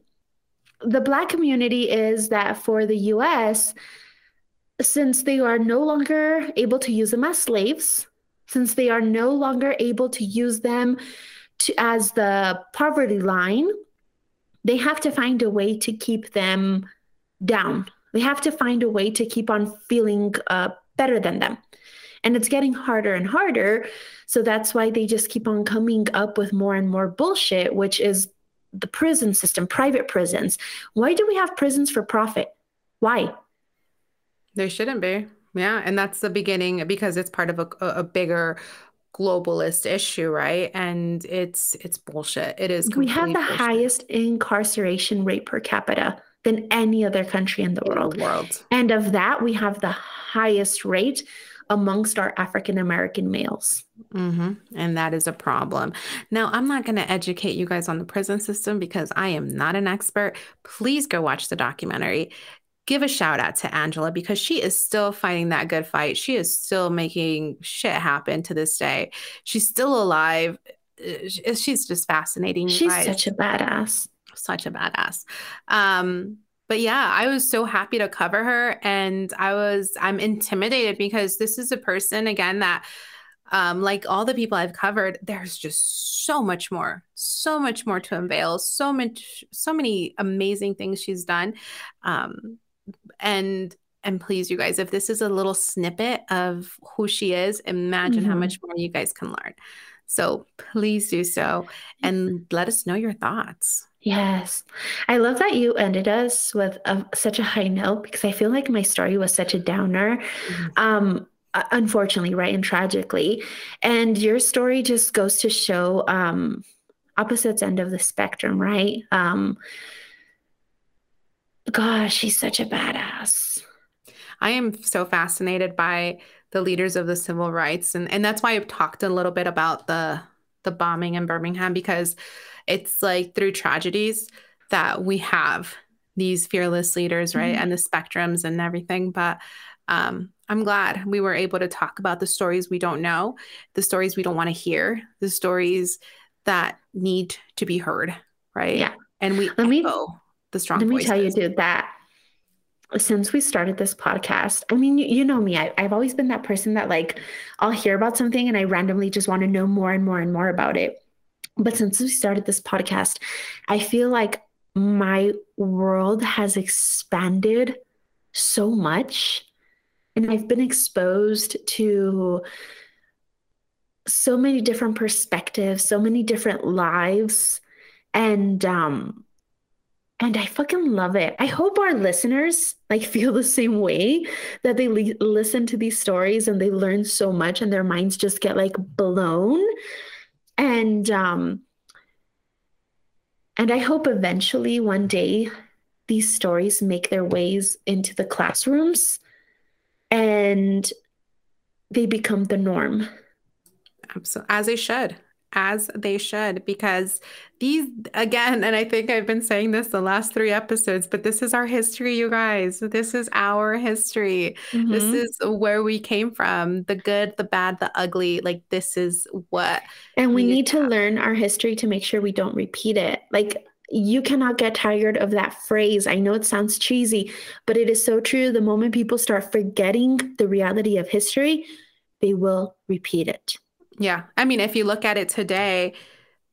the Black community is that for the US, since they are no longer able to use them as slaves, since they are no longer able to use them to, as the poverty line, they have to find a way to keep them down. They have to find a way to keep on feeling uh, better than them. And it's getting harder and harder. So that's why they just keep on coming up with more and more bullshit, which is the prison system, private prisons. Why do we have prisons for profit? Why? They shouldn't be. Yeah. And that's the beginning because it's part of a, a bigger globalist issue, right? And it's it's bullshit. It is. We have the bullshit. highest incarceration rate per capita than any other country in the in world. The world. And of that, we have the highest rate amongst our African American males. Mm-hmm. And that is a problem. Now, I'm not going to educate you guys on the prison system because I am not an expert. Please go watch the documentary give a shout out to Angela because she is still fighting that good fight. She is still making shit happen to this day. She's still alive. She's just fascinating. She's such a badass. Such a badass. Um, but yeah, I was so happy to cover her and I was I'm intimidated because this is a person again that um, like all the people I've covered, there's just so much more, so much more to unveil, so much, so many amazing things she's done. Um, and and please you guys if this is a little snippet of who she is imagine mm-hmm. how much more you guys can learn so please do so and let us know your thoughts yes i love that you ended us with a, such a high note because i feel like my story was such a downer mm-hmm. um unfortunately right and tragically and your story just goes to show um opposites end of the spectrum, right? Um, gosh, she's such a badass. I am so fascinated by the leaders of the civil rights and and that's why I've talked a little bit about the the bombing in Birmingham because it's like through tragedies that we have these fearless leaders, right? Mm-hmm. And the spectrums and everything. But um, I'm glad we were able to talk about the stories we don't know, the stories we don't want to hear, the stories that need to be heard, right? Yeah. And we let me the strong. Let me voices. tell you, dude, that since we started this podcast, I mean, you, you know me, I, I've always been that person that like I'll hear about something and I randomly just want to know more and more and more about it. But since we started this podcast, I feel like my world has expanded so much. And I've been exposed to so many different perspectives, so many different lives. And um, and I fucking love it. I hope our listeners like feel the same way that they li- listen to these stories and they learn so much and their minds just get like blown. And um and I hope eventually one day these stories make their ways into the classrooms and they become the norm. Absolutely. As they should as they should because these again and i think i've been saying this the last three episodes but this is our history you guys this is our history mm-hmm. this is where we came from the good the bad the ugly like this is what and we, we need to have. learn our history to make sure we don't repeat it like you cannot get tired of that phrase. I know it sounds cheesy, but it is so true. The moment people start forgetting the reality of history, they will repeat it. Yeah. I mean, if you look at it today,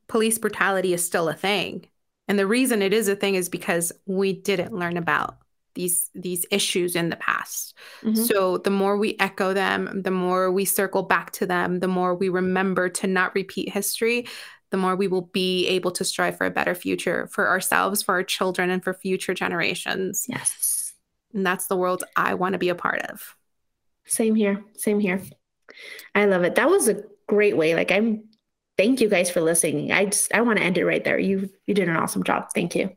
police brutality is still a thing. And the reason it is a thing is because we didn't learn about these these issues in the past. Mm-hmm. So the more we echo them, the more we circle back to them, the more we remember to not repeat history, the more we will be able to strive for a better future for ourselves, for our children, and for future generations. Yes. And that's the world I want to be a part of. Same here. Same here. I love it. That was a great way. Like I'm thank you guys for listening. I just I want to end it right there. You you did an awesome job. Thank you.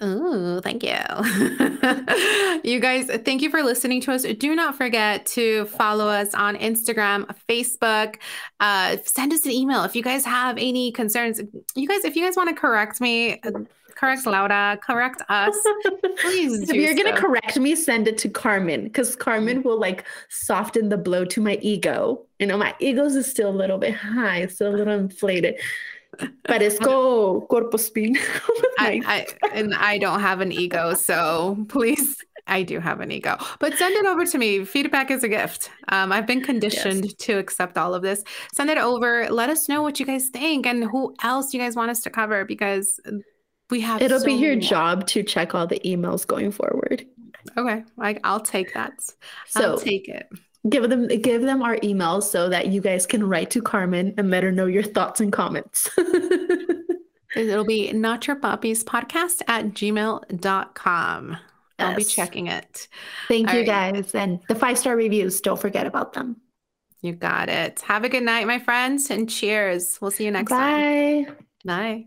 Oh, thank you. you guys, thank you for listening to us. Do not forget to follow us on Instagram, Facebook. Uh, send us an email if you guys have any concerns. You guys, if you guys want to correct me, correct Laura, correct us. Please. if you're so. gonna correct me, send it to Carmen because Carmen will like soften the blow to my ego. You know, my ego's is still a little bit high, still a little inflated. Parezco corpo spin. I, I, and I don't have an ego, so please I do have an ego, but send it over to me. Feedback is a gift. Um, I've been conditioned yes. to accept all of this. Send it over. Let us know what you guys think and who else you guys want us to cover because we have it'll so be your job to check all the emails going forward. Okay I, i'll take that. So I'll take it. give them give them our emails so that you guys can write to carmen and let her know your thoughts and comments. It'll be not your papis podcast at gmail.com yes. i'll be checking it. Thank all you right. guys and the five star reviews don't forget about them. You got it. Have a good night my friends and cheers. We'll see you next bye time. Bye. bye